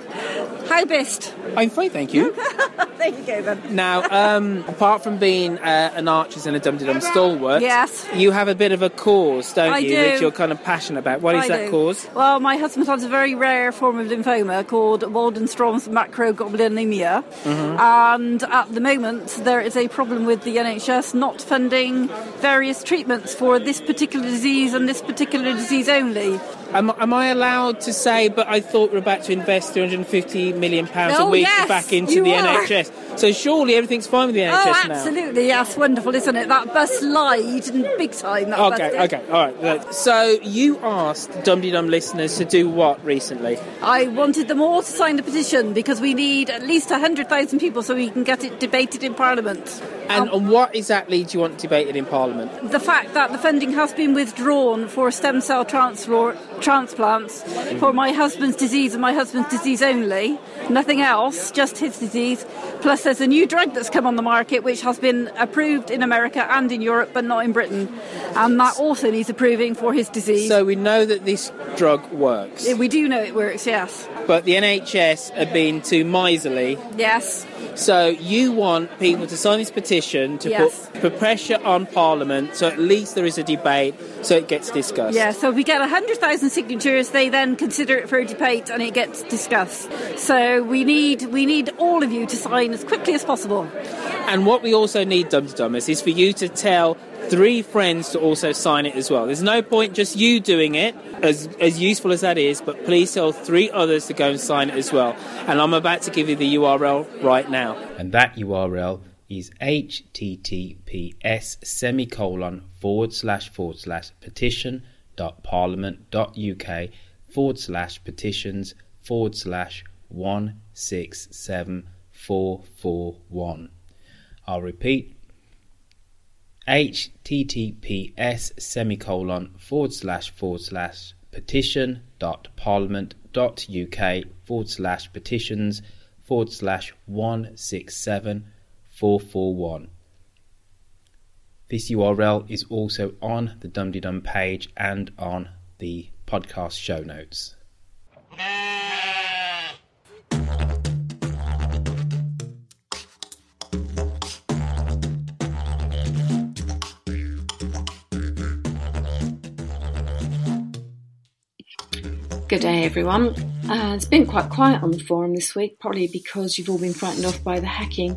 How best? I'm fine, thank you. there you go then. now, um, apart from being uh, an archers and a dum dum stalwart, Yes. you have a bit of a cause, don't I you, do. which you're kind of passionate about. What is I that do. cause? Well, my husband has a very rare form of lymphoma called Waldenstrom's macroglobulinemia, Mm-hmm. and at the moment there is a problem with the NHS not funding various treatments for this particular disease and this particular disease only. Am, am I allowed to say, but I thought we are about to invest 250 million pounds a Oh, week yes, back into the are. NHS? So surely everything's fine with the NHS oh, now. absolutely, yes, wonderful, isn't it? That bus lied and big time. That Okay, okay, all right. So you asked Dum Dum listeners to do what recently? I wanted them all to sign the petition because we need at least 100,000 people so we can get it debated in Parliament. And, and what exactly do you want debated in Parliament? The fact that the funding has been withdrawn for stem cell transfer, transplants for my husband's disease and my husband's disease only, nothing else, just his disease. Plus, there's a new drug that's come on the market which has been approved in America and in Europe but not in Britain, and that also needs approving for his disease. So we know that this drug works, we do know it works, yes. but the NHS have been too miserly. Yes. So you want people to sign this petition to Yes. put, put pressure on Parliament, so at least there is a debate, so it gets discussed. Yeah, so if we get 100,000 signatures, they then consider it for a debate and it gets discussed. So we need we need all of you to sign as quickly as possible. And what we also need, Dum Dummers, is for you to tell three friends to also sign it as well. There's no point just you doing it, as, as useful as that is, but please tell three others to go and sign it as well. And I'm about to give you the URL right now. And that URL is https semicolon forward slash forward slash petition dot parliament dot uk forward slash petitions forward slash one six seven four four one. I'll repeat https semicolon forward slash forward slash petition dot parliament dot uk forward slash petitions forward slash one six seven four four one. This URL is also on the Dum Dum page and on the podcast show notes. Good day, everyone. Uh, it's been quite quiet on the forum this week, probably because you've all been frightened off by the hacking.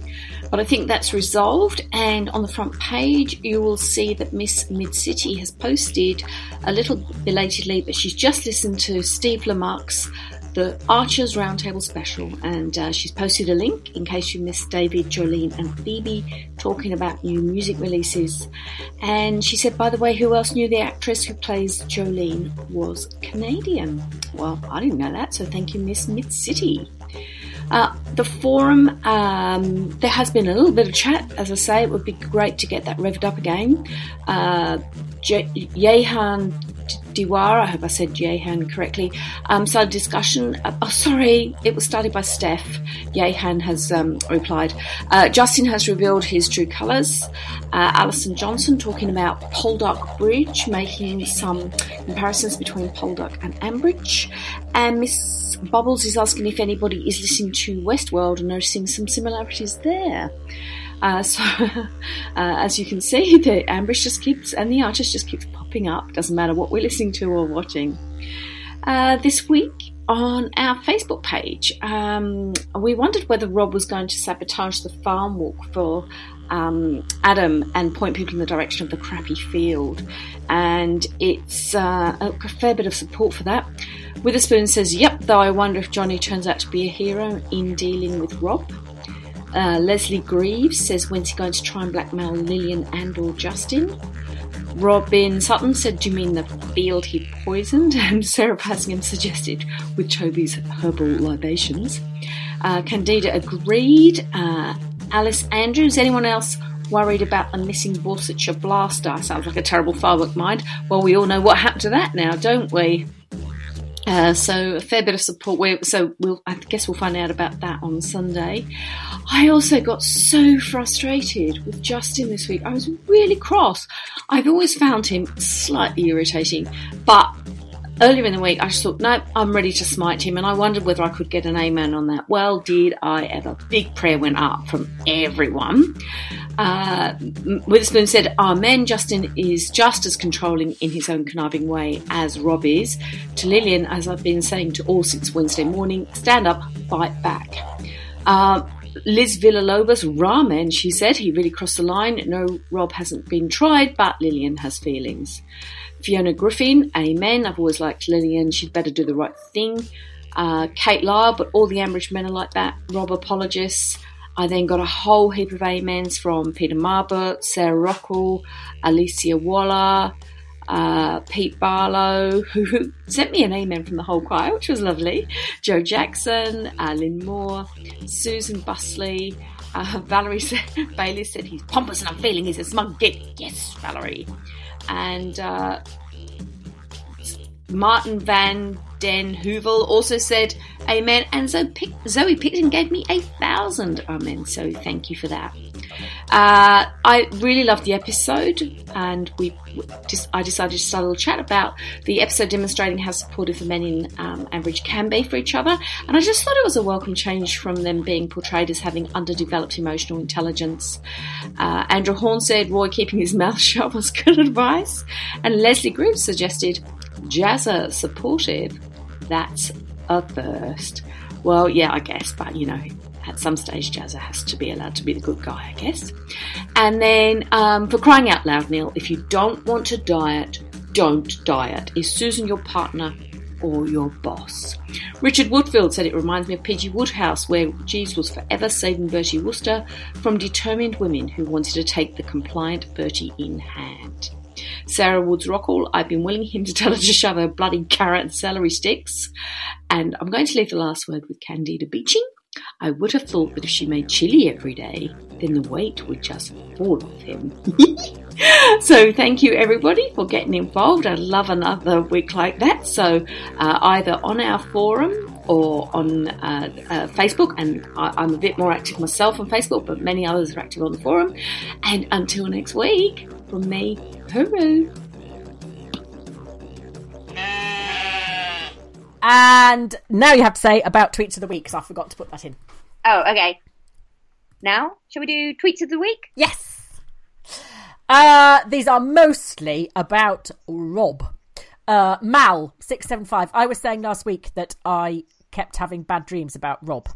But I think that's resolved, and on the front page, you will see that Miss Mid City has posted a little belatedly, but she's just listened to Steve Lamarck's the Archers Roundtable special, and uh, she's posted a link in case you missed David, Jolene, and Phoebe talking about new music releases. And she said, by the way, who else knew the actress who plays Jolene was Canadian? Well, I didn't know that, so thank you, Miss Mid City. Uh, the forum, um, there has been a little bit of chat. As I say, it would be great to get that revved up again. Uh, J- Yehan Diwar, I hope I said Yehan correctly, um, started discussion. Uh, oh, sorry, it was started by Steph. Yehan has um, replied. Uh, Justin has revealed his true colours. Uh, Alison Johnson talking about Poldark Bridge, making some comparisons between Poldark and Ambridge. And Miss Bubbles is asking if anybody is listening to Westworld and noticing some similarities there. Uh, so, uh, as you can see, the ambush just keeps and the artist just keeps popping up. Doesn't matter what we're listening to or watching. Uh, this week on our Facebook page, um, we wondered whether Rob was going to sabotage the farm walk for um, Adam and point people in the direction of the crappy field. And it's uh, a fair bit of support for that. Witherspoon says, Yep, though I wonder if Johnny turns out to be a hero in dealing with Rob. Uh, Leslie Greaves says, When's he going to try and blackmail Lilian and or Justin? Robin Sutton said, Do you mean the field he poisoned? And Sarah Passingham suggested, with Toby's herbal libations. Uh, Candida agreed. Uh, Alice Andrews, anyone else worried about the missing Borsetshire blaster? Sounds like a terrible firework mind. Well, we all know what happened to that now, don't we? Uh, so a fair bit of support. we so we'll, I guess we'll find out about that on Sunday. I also got so frustrated with Justin this week. I was really cross. I've always found him slightly irritating, but earlier in the week I just thought, no, I'm ready to smite him, and I wondered whether I could get an amen on that. Well, did I ever? Big prayer went up from everyone. Uh, Witherspoon said, Amen. Justin is just as controlling in his own conniving way as Rob is. To Lilian, as I've been saying to all since Wednesday morning, stand up, fight back. Uh, Liz Villalobos, ramen, she said. He really crossed the line. No, Rob hasn't been tried, but Lilian has feelings. Fiona Griffin, amen. I've always liked Lilian. She'd better do the right thing. Uh, Kate Lyle, but all the Ambridge men are like that. Rob apologists. I then got a whole heap of amens from Peter Marbert, Sarah Rockall, Alicia Waller, uh, Pete Barlow, who sent me an amen from the whole choir, which was lovely. Joe Jackson, uh, Lynn Moore, Susan Busley, uh, Valerie said, Bailey said he's pompous and I'm feeling he's a smug git. Yes, Valerie. And uh, Martin Van Den Hoovel also said amen. And Zoe, Pick- Zoe Picton gave me a thousand amen. So thank you for that. Uh, I really loved the episode, and we just I decided to start a little chat about the episode demonstrating how supportive the men in um, Ambridge can be for each other. And I just thought it was a welcome change from them being portrayed as having underdeveloped emotional intelligence. Uh, Andrew Horn said Roy keeping his mouth shut was good advice, and Leslie Greaves suggested Jazzer supportive. That's a first. Well, yeah, I guess, but you know, at some stage, Jazzer has to be allowed to be the good guy, I guess. And then, um, for crying out loud, Neil, if you don't want to diet, don't diet. Is Susan your partner or your boss? Richard Woodfield said it reminds me of P.G. Wodehouse, where Jeeves was forever saving Bertie Wooster from determined women who wanted to take the compliant Bertie in hand. Sarah Woods Rockall, I've been willing him to tell her to shove her bloody carrot and celery sticks. And I'm going to leave the last word with Candida Beeching. I would have thought that if she made chili every day, then the weight would just fall off him. so thank you everybody for getting involved. I love another week like that. So uh, either on our forum or on uh, uh, Facebook, and I, am a bit more active myself on Facebook, but many others are active on the forum. And until next week, From me, hooroo! And now you have to say about tweets of the week because I forgot to put that in. Oh, okay. Now, shall we do tweets of the week? Yes. Uh, these are mostly about Rob. Uh, Mal six seven five. I was saying last week that I kept having bad dreams about Rob.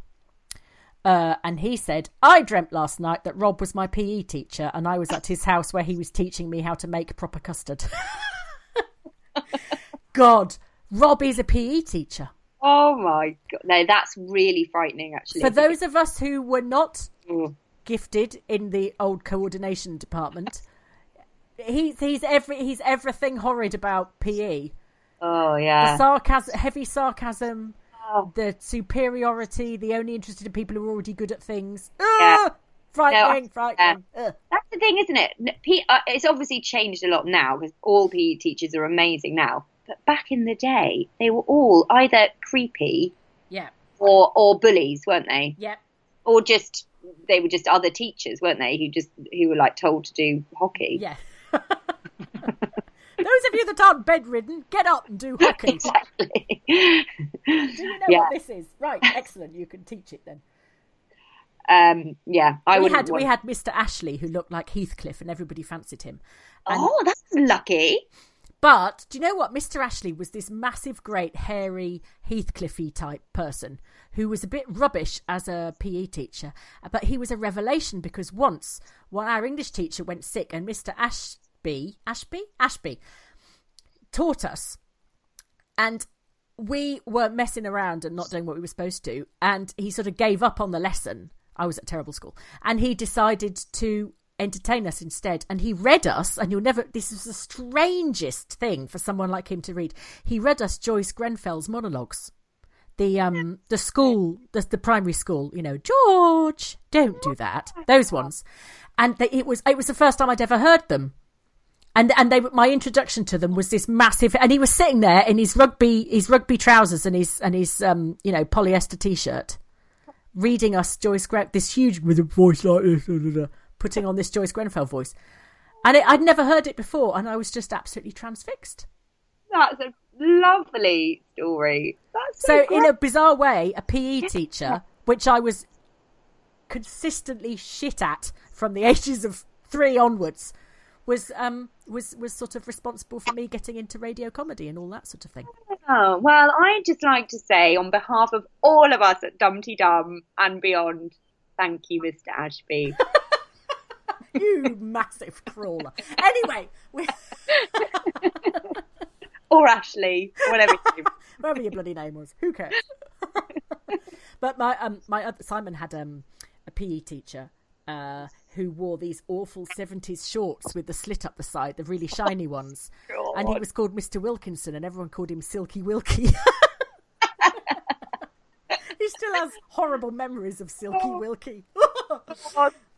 Uh, and he said, I dreamt last night that Rob was my PE teacher and I was at his house where he was teaching me how to make proper custard. God, Rob is a PE teacher. Oh my god! No, that's really frightening. Actually, For those of us who were not gifted in the old coordination department, he's he's every he's everything horrid about PE. Oh The yeah. sarcasm, heavy sarcasm, the superiority, the only interested in people who are already good at things. Ah! Frightening, No, I- frightening. That's the thing, isn't it? P- uh, it's obviously changed a lot now because all PE teachers are amazing now. But back in the day, they were all either creepy Yeah, or or bullies, weren't they? yeah. Or just they were just other teachers, weren't they? Who just who were like told to do hockey. Yeah. Those of you that aren't bedridden, get up and do hockey. exactly. Do you know Yeah. what this is? Right, excellent. You can teach it then. Um, yeah, I we had we had Mr. Ashley who looked like Heathcliff, and everybody fancied him. And- Oh, that's lucky. But do you know what? Mr. Ashley was this massive, great, hairy, Heathcliffy type person who was a bit rubbish as a PE teacher. But he was a revelation because once, when our English teacher went sick and Mr. Ashby, Ashby, Ashby, taught us, and we were messing around and not doing what we were supposed to, and he sort of gave up on the lesson. I was at terrible school, and he decided to entertain us instead. And he read us, and you'll never. This is the strangest thing for someone like him to read. He read us Joyce Grenfell's monologues. The um the school the, the primary school you know George don't do that those ones and they, it was it was the first time I'd ever heard them and and they my introduction to them was this massive and he was sitting there in his rugby his rugby trousers and his and his um you know polyester t-shirt reading us Joyce Gren this huge with a voice like this putting on this Joyce Grenfell voice and it, I'd never heard it before and I was just absolutely transfixed That's a lovely story. That's so so, in a bizarre way a PE teacher which I was consistently shit at from the ages of 3 onwards was um was was sort of responsible for me getting into radio comedy and all that sort of thing Oh, well, I'd just like to say, on behalf of all of us at Dum Tee Dum and beyond, thank you, Mr. Ashby. you massive crawler. Anyway, we... or Ashley, whatever. name- whatever your bloody name was, who cares? but my um my other, Simon had um a PE teacher uh who wore these awful seventies shorts with the slit up the side, the really shiny ones, and he was called Mister Wilkinson, and everyone called him Silky Wilkie. he still has horrible memories of Silky Wilkie.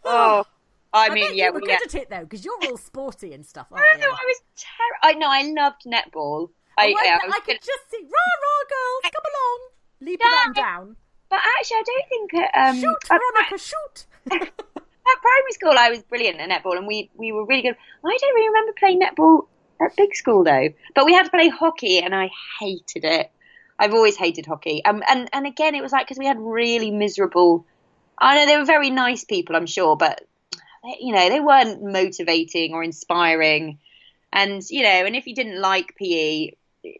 oh, I bet mean, yeah, you were we good at it though, because you're all sporty and stuff, aren't no, you? I was terrible. I know, I loved netball. I, I, yeah, I, I was could just see, rah rah girls, come along, leaping up and down. But actually, I don't think um, Shoot, Veronica, shoot! at primary school I was brilliant at netball, and we we were really good. I don't really remember playing netball at big school though. But we had to play hockey, and I hated it. I've always hated hockey. Um, and and again, it was like because we had really miserable. I know they were very nice people, I'm sure, but you know they weren't motivating or inspiring. And you know, and if you didn't like PE, you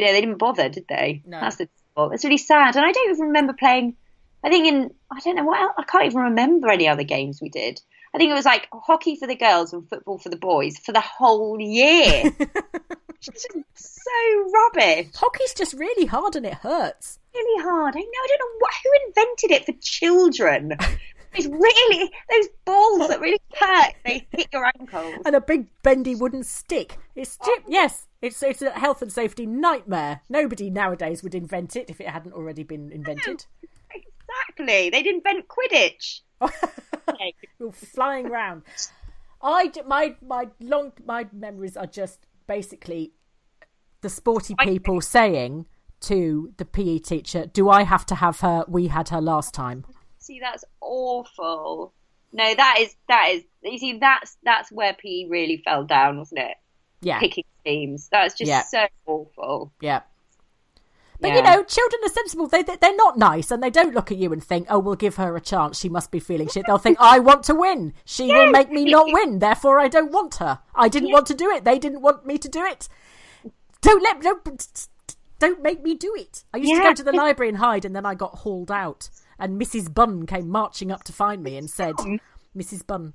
know they didn't bother, did they? No. That's the it's really sad. And I don't even remember playing. I think in I don't know what else, I can't even remember any other games we did. I think it was like hockey for the girls and football for the boys for the whole year. It's just so rubbish. Hockey's just really hard and it hurts. Really hard. I know. I don't know what, who invented it for children. It's really those balls that really hurt. They hit your ankles. And a big bendy wooden stick. It's oh. ju- yes, it's it's a health and safety nightmare. Nobody nowadays would invent it if it hadn't already been invented. Exactly. They'd invent Quidditch. You're flying round. I my my long my memories are just basically the sporty people saying to the PE teacher, "Do I have to have her? We had her last time." See, that's awful. No, that is that is you see that's that's where P really fell down, wasn't it? Yeah. Picking teams. That's just Yeah. so awful. Yeah. But Yeah. you know, children are sensible. They, they they're not nice, and they don't look at you and think, "Oh, we'll give her a chance. She must be feeling shit." They'll think, "I want to win. She will make me not win. Therefore, I don't want her. I didn't want to do it. They didn't want me to do it. Don't let don't don't make me do it." I used to go to the library and hide, and then I got hauled out, and Mrs. Bunn came marching up to find me and said, "Mrs. Bunn,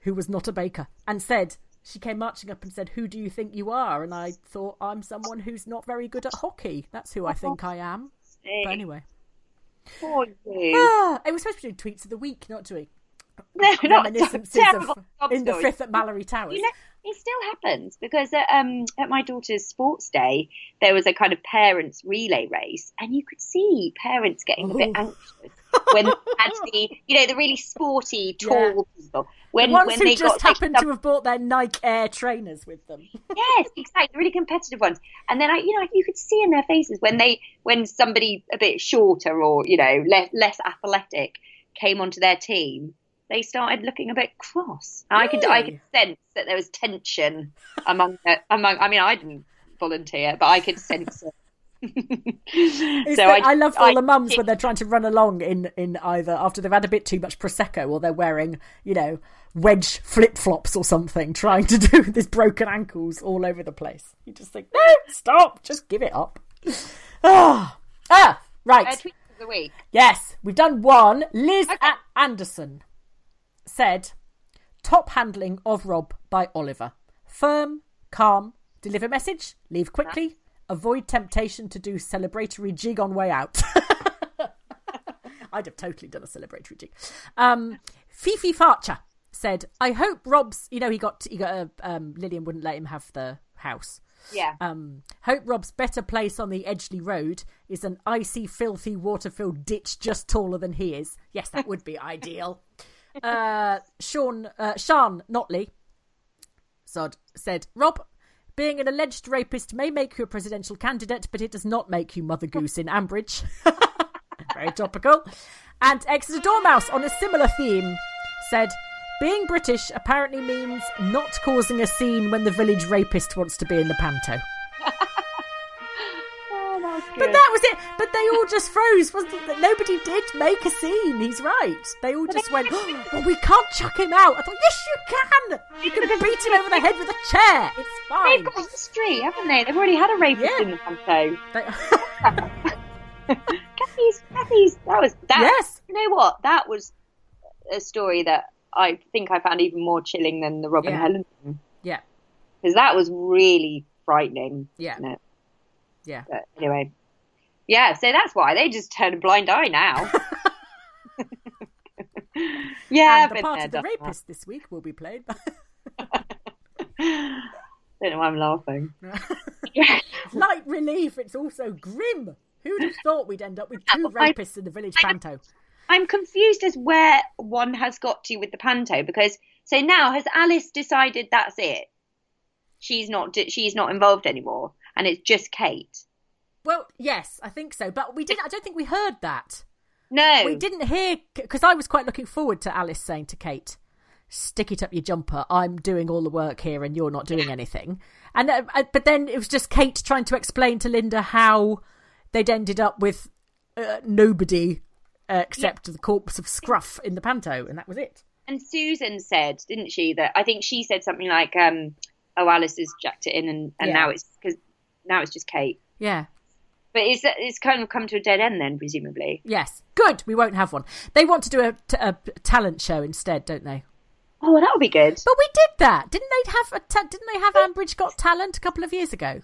who was not a baker, and said." She came marching up and said, Who do you think you are? And I thought, I'm someone who's not very good at hockey. That's who I think I am. But anyway. Poor you. Ah, it was supposed to be doing tweets of the week, not doing No, not reminiscences of in the fifth at Malory Towers. You know, it still happens because at, um, at my daughter's sports day, there was a kind of parents relay race, and you could see parents getting a bit anxious when the you know the really sporty tall people when the ones when who they just got happened some- to have bought their Nike Air trainers with them. yes, exactly, the really competitive ones. And then I, you know, you could see in their faces when they, when somebody a bit shorter or you know less less athletic came onto their team, they started looking a bit cross. I could, I could sense that there was tension among the, among. I mean, I didn't volunteer, but I could sense it. So the- I- I, love all I- the mums when they're trying to run along in, in either after they've had a bit too much prosecco or they're wearing, you know, wedge flip flops or something, trying to do this broken ankles all over the place. You just think, no, stop, just give it up. Ah, ah, right. Uh, tweet of the week. Yes, we've done one. Liz A- Anderson said, "Top handling of Rob by Oliver. Firm, calm, deliver message, leave quickly, avoid temptation to do celebratory jig on way out." I'd have totally done a celebratory jig. Um, Fifi Farcher said, "I hope Rob's. You know, he got he got a um, Lilian wouldn't let him have the house." Yeah. Um, hope Rob's better place on the Edgeley Road is an icy, filthy, water-filled ditch just taller than he is. Yes, that would be ideal. Uh, Sean, uh, Sean Notley, Sod, said, Rob, being an alleged rapist may make you a presidential candidate, but it does not make you Mother Goose in Ambridge. Very topical. And Exeter Dormouse, on a similar theme, said, being British apparently means not causing a scene when the village rapist wants to be in the panto. But that was it. But they all just froze, wasn't it? Nobody did make a scene. He's right. They all just went, oh, well, we can't chuck him out. I thought, yes, you can. You can beat him over the head with a chair. It's fine. They've got history, haven't they? They've already had a rapist in the panto. Kathy's, Kathy's, that was that. Yes. You know what? That was a story that I think I found even more chilling than the Robin Yeah. Helen Yeah. because that was really frightening. Yeah. Yeah. But anyway, yeah. So that's why they just turn a blind eye now. yeah, and the part of the that. rapist this week will be played by Don't know why I'm laughing. light relief. It's also grim. Who'd have thought we'd end up with two rapists in the village panto? I'm confused as where one has got to with the panto because so now has Alice decided that's it? She's not she's not involved anymore, and it's just Kate. Well, yes, I think so. But we didn't. I don't think we heard that. No, we didn't hear because I was quite looking forward to Alice saying to Kate, "Stick it up your jumper. I'm doing all the work here, and you're not doing anything." And uh, uh, but then it was just Kate trying to explain to Linda how they'd ended up with uh, nobody uh, except the corpse of Scruff in the panto, and that was it. And Susan said, didn't she, that I think she said something like, um, "Oh, Alice has jacked it in, and, and Yeah. now it's because now it's just Kate." Yeah. But it's it's kind of come to a dead end then, presumably. Yes, good. We won't have one. They want to do a, t- a talent show instead, don't they? Oh, that would be good. But we did that, didn't they? Have a ta- didn't they have Ambridge Got Talent a couple of years ago?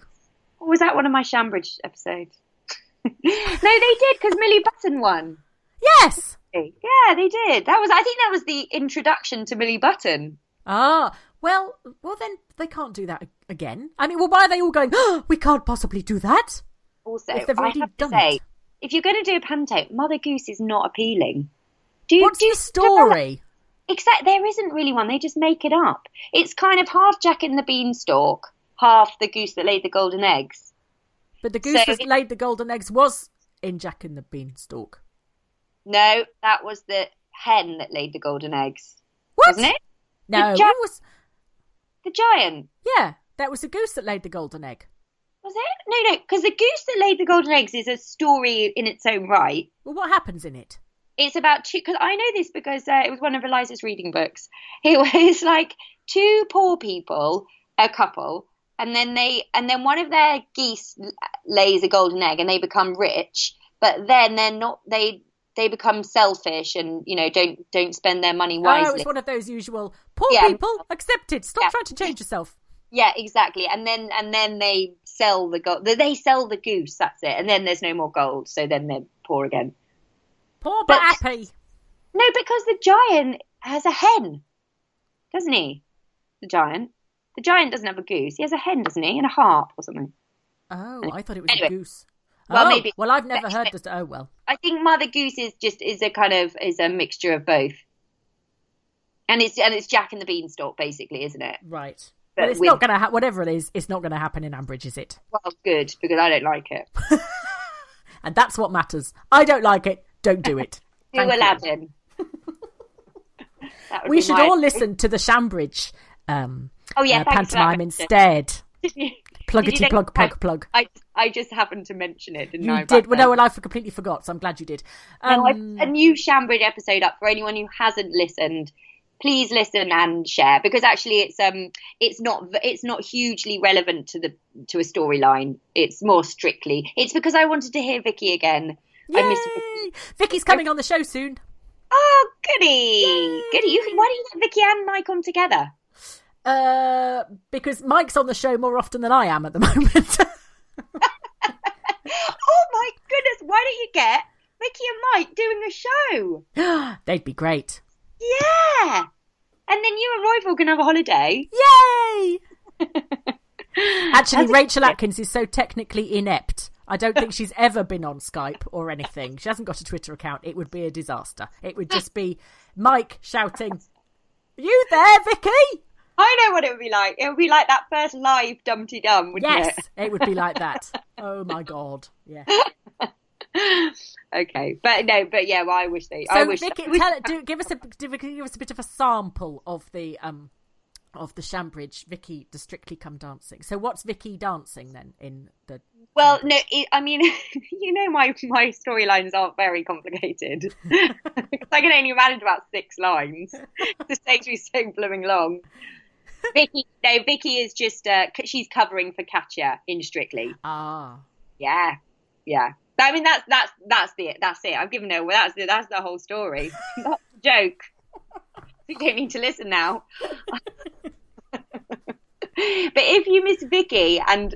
Or was that one of my Shambridge episodes? no, they did because Millie Button won. Yes. Yeah, they did. That was I think that was the introduction to Millie Button. Ah, well, well then they can't do that again. I mean, well, why are they all going? Oh, we can't possibly do that. Also, If I have to say, if you're going to do a panto, Mother Goose is not appealing. Do you, What's do the story? Except there isn't really one. They just make it up. It's kind of half Jack and the Beanstalk, half the goose that laid the golden eggs. But the goose So that it- laid the golden eggs was in Jack and the Beanstalk. No, that was the hen that laid the golden eggs. wasn't it? No, the, gi- was. the giant. Yeah, that was the goose that laid the golden egg. Was it? No, no, because the goose that laid the golden eggs is a story in its own right. Well, what happens in it? It's about two. Because I know this because uh, it was one of Eliza's reading books. It was like two poor people, a couple, and then they and then one of their geese lays a golden egg, and they become rich. But then they're not. They they become selfish and you know don't don't spend their money wisely. Oh, it's one of those usual poor Yeah. people accepted. Stop trying to change yourself. Yeah, exactly. And then and then they sell the gold. They sell the goose. That's it. And then there's no more gold. So then they're poor again. Poor but happy. No, because the giant has a hen, doesn't he? The giant. The giant doesn't have a goose. He has a hen, doesn't he? And a harp or something. Oh, I thought it was Anyway. a goose. Well, oh, maybe- Well, I've never heard this. Oh well. I think Mother Goose is just is a kind of is a mixture of both. And it's and it's Jack and the Beanstalk, basically, isn't it? Right. But it's with- not going to ha- whatever it is. It's not going to happen in Ambridge, is it? Well, good because I don't like it. And that's what matters. I don't like it. Don't do it. Do you. Aladdin. We should all listen to the Shambridge um, Oh, yeah, uh, thanks for that, pantomime instead. Pluggity plug plug plug. I I just happened to mention it, didn't You I? did. Well, no, well, I completely forgot, so I'm glad you did. Um, put a new Shambridge episode up for anyone who hasn't listened. Please listen and share because actually it's um it's not it's not hugely relevant to the to a storyline. It's more strictly. It's because I wanted to hear Vicky again. I missed Vicky. Vicky's coming on the show soon. Oh, goody, goody! You can, why don't you get Vicky and Mike on together? Uh, because Mike's on the show more often than I am at the moment. Oh my goodness! Why don't you get Vicky and Mike doing a show? They'd be great. Yeah, and then you and Roifield can have a holiday. Yay! Actually, Rachel Atkins is so technically inept. I don't think she's ever been on Skype or anything. She hasn't got a Twitter account. It would be a disaster. It would just be Mike shouting, "You there, Vicky?" I know what it would be like. It would be like that first live Dum Tee Dum, wouldn't Yes, it? it would be like that. Oh my god! Yeah. okay, but no, but yeah, well, I wish they. So I wish. Vicky, tell, do, give us a do, give us a bit of a sample of the um of the Shambridge Vicky the Strictly Come Dancing. So what's Vicky dancing then in the? well, no, it, I mean, you know, my my storylines aren't very complicated. I can only manage about six lines. the stakes be so blooming long. Vicky, no, Vicky is just uh, she's covering for Katya in Strictly. Ah. Yeah, yeah. I mean, that's that's that's the that's it. I've given her. Well, that's the, that's the whole story. that's the joke. You don't need to listen now. but if you miss Vicky and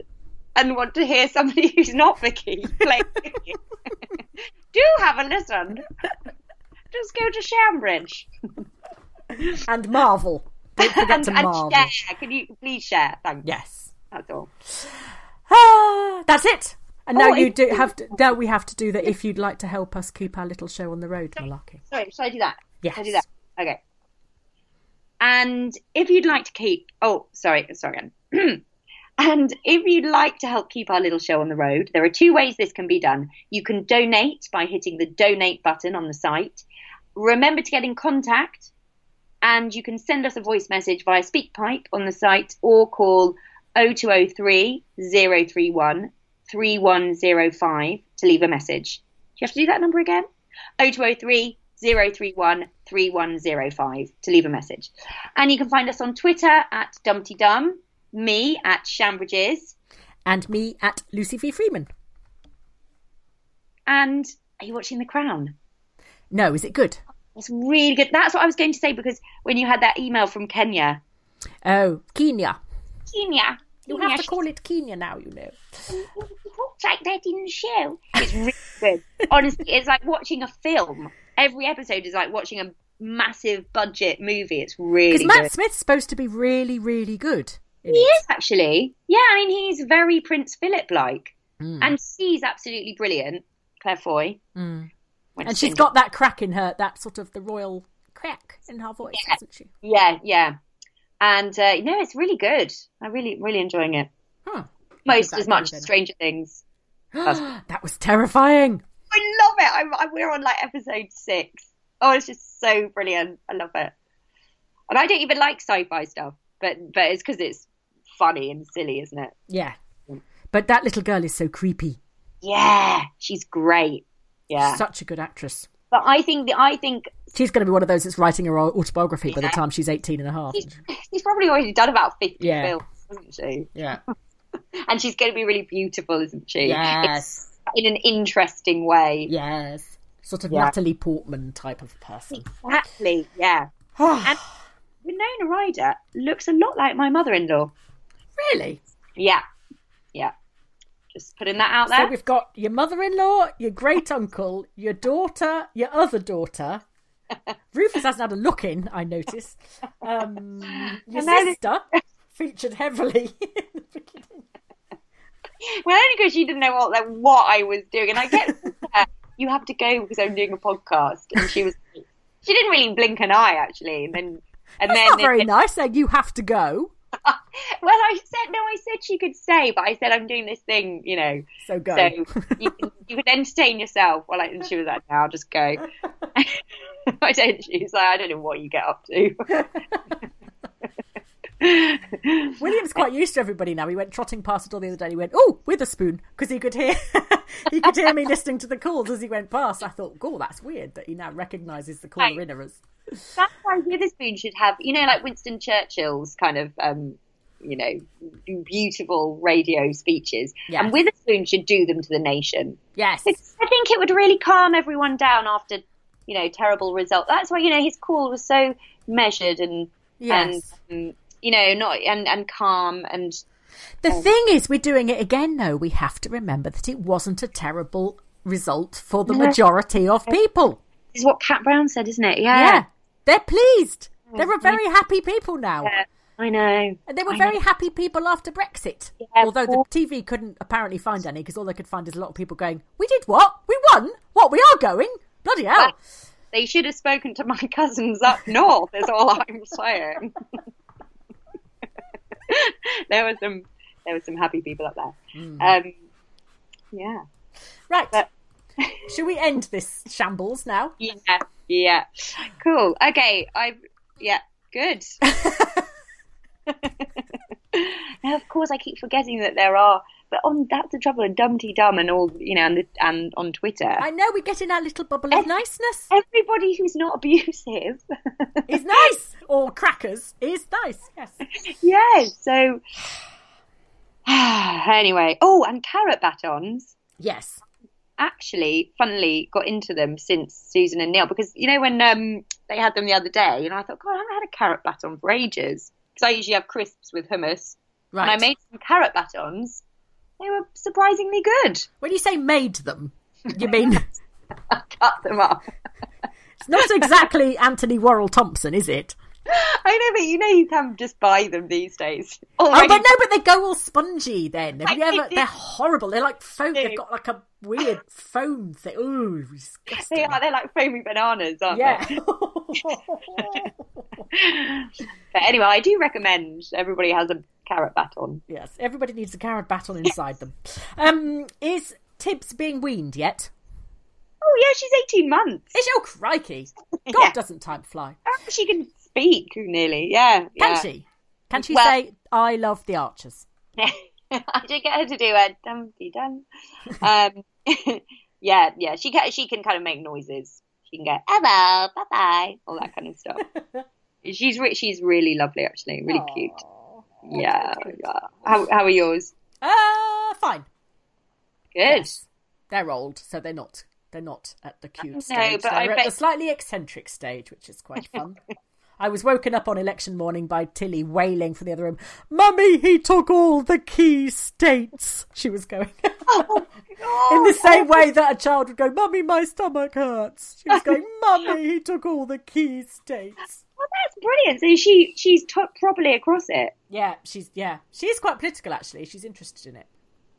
and want to hear somebody who's not Vicky play Vicky, do have a listen. Just go to Shambridge and Marvel. Don't forget and, to and Marvel. share. Can you please share? Thanks. Yes, that's all. Ah, that's it. And now Oh, you do have to. Now we have to do that. If you'd like to help us keep our little show on the road, malarkey. Sorry, should I do that? Yes. Should I do that? Okay. And if you'd like to keep, oh, sorry, sorry. And if you'd like to help keep our little show on the road, there are two ways this can be done. You can donate by hitting the donate button on the site. Remember to get in contact, and you can send us a voice message via SpeakPipe on the site or call 0203 031 3105 to leave a message. Do you have to do that number again? 0203 031 3105 to leave a message. And you can find us on Twitter at Dum Tee Dum, me at Shambridges, And me at Lucy V Freeman. and are you watching The Crown? No, is it good? It's really good. That's what I was going to say because when you had that email from Kenya, Oh, Kenya. Kenya, You have to call it Kenya now. You know. talks like that in the show. It's really good. Honestly, it's like watching a film. Every episode is like watching a massive budget movie. It's really Because Matt good. Smith's supposed to be really, really good. He is actually. Yeah, I mean he's very Prince Philip like, Mm. and she's absolutely brilliant, Claire Foy. Mm. And she- she's got that crack in her, that sort of the royal crack in her voice, hasn't she? Yeah, yeah, and uh, no, it's really good. I really, really enjoying it. Huh. Most as much as Stranger Things. That was terrifying. I love it. I'm, I'm, we're on like episode six. Oh, it's just so brilliant. I love it. And I don't even like sci-fi stuff, but but it's because it's funny and silly, isn't it? Yeah. But that little girl is so creepy. Yeah, she's great. Yeah, Such a good actress. But I think the, I think She's going to be one of those that's writing her autobiography by the time she's 18 and a half. she's, she's probably already done about fifty Yeah. films, hasn't she? Yeah. And she's going to be really beautiful, isn't she? Yes. It's in an interesting way. Yes. Sort of Yeah. Natalie Portman type of person. Exactly. Yeah. Oh. and Winona Ryder looks a lot like my mother-in-law. Really? Yeah. Yeah. Just putting that out there. So we've got your mother-in-law, your great uncle, your daughter, your other daughter. Rufus hasn't had a look in, I notice. Um, your sister featured heavily. Well, only because she didn't know what like, what I was doing, and I get you have to go because I'm doing a podcast, and she was she didn't really blink an eye actually, and then and That's then not very nice. Then you have to go. well, I said no, I said she could stay, but I said I'm doing this thing, you know. So go. So you can you can entertain yourself. Well, like, and she was like, "No, I'll just go." I don't. She was like, "I don't know what you get up to." William's quite used to everybody now. He went trotting past the door the other day. and He went, "Oh, Witherspoon," because he could hear he could hear me listening to the calls as he went past. I thought, "Oh, that's weird that he now recognises the caller in as." That's why Witherspoon should have, you know, like Winston Churchill's kind of, um, you know, beautiful radio speeches. Yes. And Witherspoon should do them to the nation. Yes. I think it would really calm everyone down after, you know, terrible result. That's why, you know, his call was so measured and, Yes. and um, you know, not, and, and calm and, The um, thing is, we're doing it again. though. we have to remember that it wasn't a terrible result for the majority of people. this is what Cat Brown said, isn't it? Yeah. Yeah, they're pleased. They're a very happy people now. Yeah, I know. And they were I very know. happy people after Brexit. Although the TV couldn't apparently find any because all they could find is a lot of people going, We did what? We won? What? We are going? Bloody hell. They should have spoken to my cousins up north, is all I'm saying. there were some there were some happy people up there. Hmm. Um, yeah. Right. Should we end this shambles now? Yeah, yeah. Cool. Okay, I yeah, good. now of course I keep forgetting that there are but on that's the trouble of Dum Tee Dum and all you know and the, and on Twitter. I know we get in our little bubble of niceness. Everybody who's not abusive is nice. Or crackers is nice, yes. yeah, so anyway. Oh, and carrot batons. Yes. Actually, funnily, got into them since Susan and Neil because you know when um, they had them the other day, and I thought, God, I haven't had a carrot baton for ages because I usually have crisps with hummus. Right. And I made some carrot batons. They were surprisingly good. When you say made them, you mean Cut them up. it's not exactly Antony Worrall Thompson, is it? I know, but you know you can just buy them these days. Oh, Already- but no, but they go all spongy then. Have you ever? They're horrible. They're like foam. They've got like a weird foam thing. Ooh, disgusting. They are. They're like foamy bananas, aren't Yeah. they? but anyway, I do recommend everybody has a carrot baton. Yes, everybody needs a carrot baton inside them. Um, is Tibbs being weaned yet? Oh yeah, she's eighteen months. Is she? Oh crikey! God, doesn't time fly? Oh, she can speak nearly. Yeah. Can yeah. she? Can she Well- say, "I love the Archers"? I did get her to do a dum tee dum. Um, yeah, yeah. She can. She can kind of make noises. She can go hello, bye bye, all that kind of stuff. she's re- she's really lovely, actually, really cute. Yeah, yeah. How how are yours? Uh, fine. Good. Yes. They're old, so they're not. They're not at the cute No, stage. but they're I at bet- the slightly eccentric stage, which is quite fun. I was woken up on election morning by Tilly wailing from the other room, Mummy, he took all the key states. She was going. Oh in the same way that a child would go, Mummy, my stomach hurts. She was going, Mummy, he took all the key states. Well, that's brilliant. So she she's t- properly across it. Yeah, she's yeah, she is quite political actually. She's interested in it.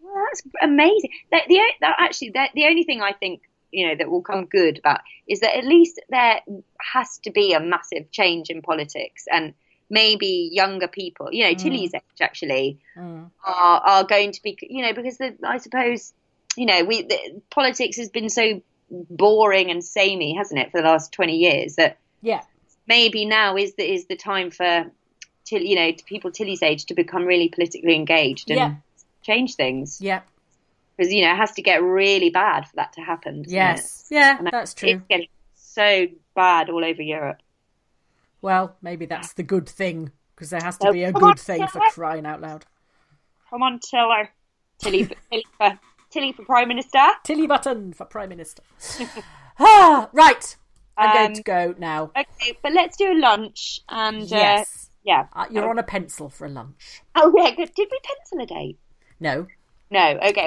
Well, that's amazing. The, the, the actually the, the only thing I think you know that will come good about is that at least there has to be a massive change in politics and maybe younger people, you know, Mm. Tilly's age actually are are going to be, you know, because the, I suppose you know we the, politics has been so boring and samey, hasn't it, for the last twenty years that Yeah. maybe now is the is the time for till you know to people Tilly's age to become really politically engaged and Yeah. change things. Yeah. Because you know it has to get really bad for that to happen. Yes. Yeah, And that's true. It's getting so bad all over Europe. Well, maybe that's the good thing because there has to Oh, be a good on, thing for crying out loud. Come on, Tiller. Tilly, for, Tilly for Tilly for Prime Minister. Tilly Button for Prime Minister. ah, right. I'm going Um, to go now. Okay, but let's do a lunch and uh, Yes. yeah. Uh, you're on a pencil for a lunch. Oh yeah, good. Did we pencil a date? No. No. Okay.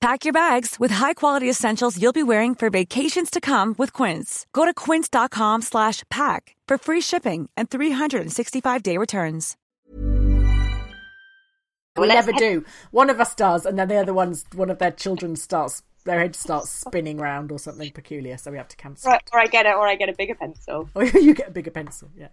Pack your bags with high-quality essentials you'll be wearing for vacations to come with Quince. Go to quince.com slash pack for free shipping and 365-day returns. We never do. One of us does, and then the other one's one of their children starts their head starts spinning round or something peculiar, so we have to cancel. Or, or I get it, or I get a bigger pencil. Or you get a bigger pencil. Yeah.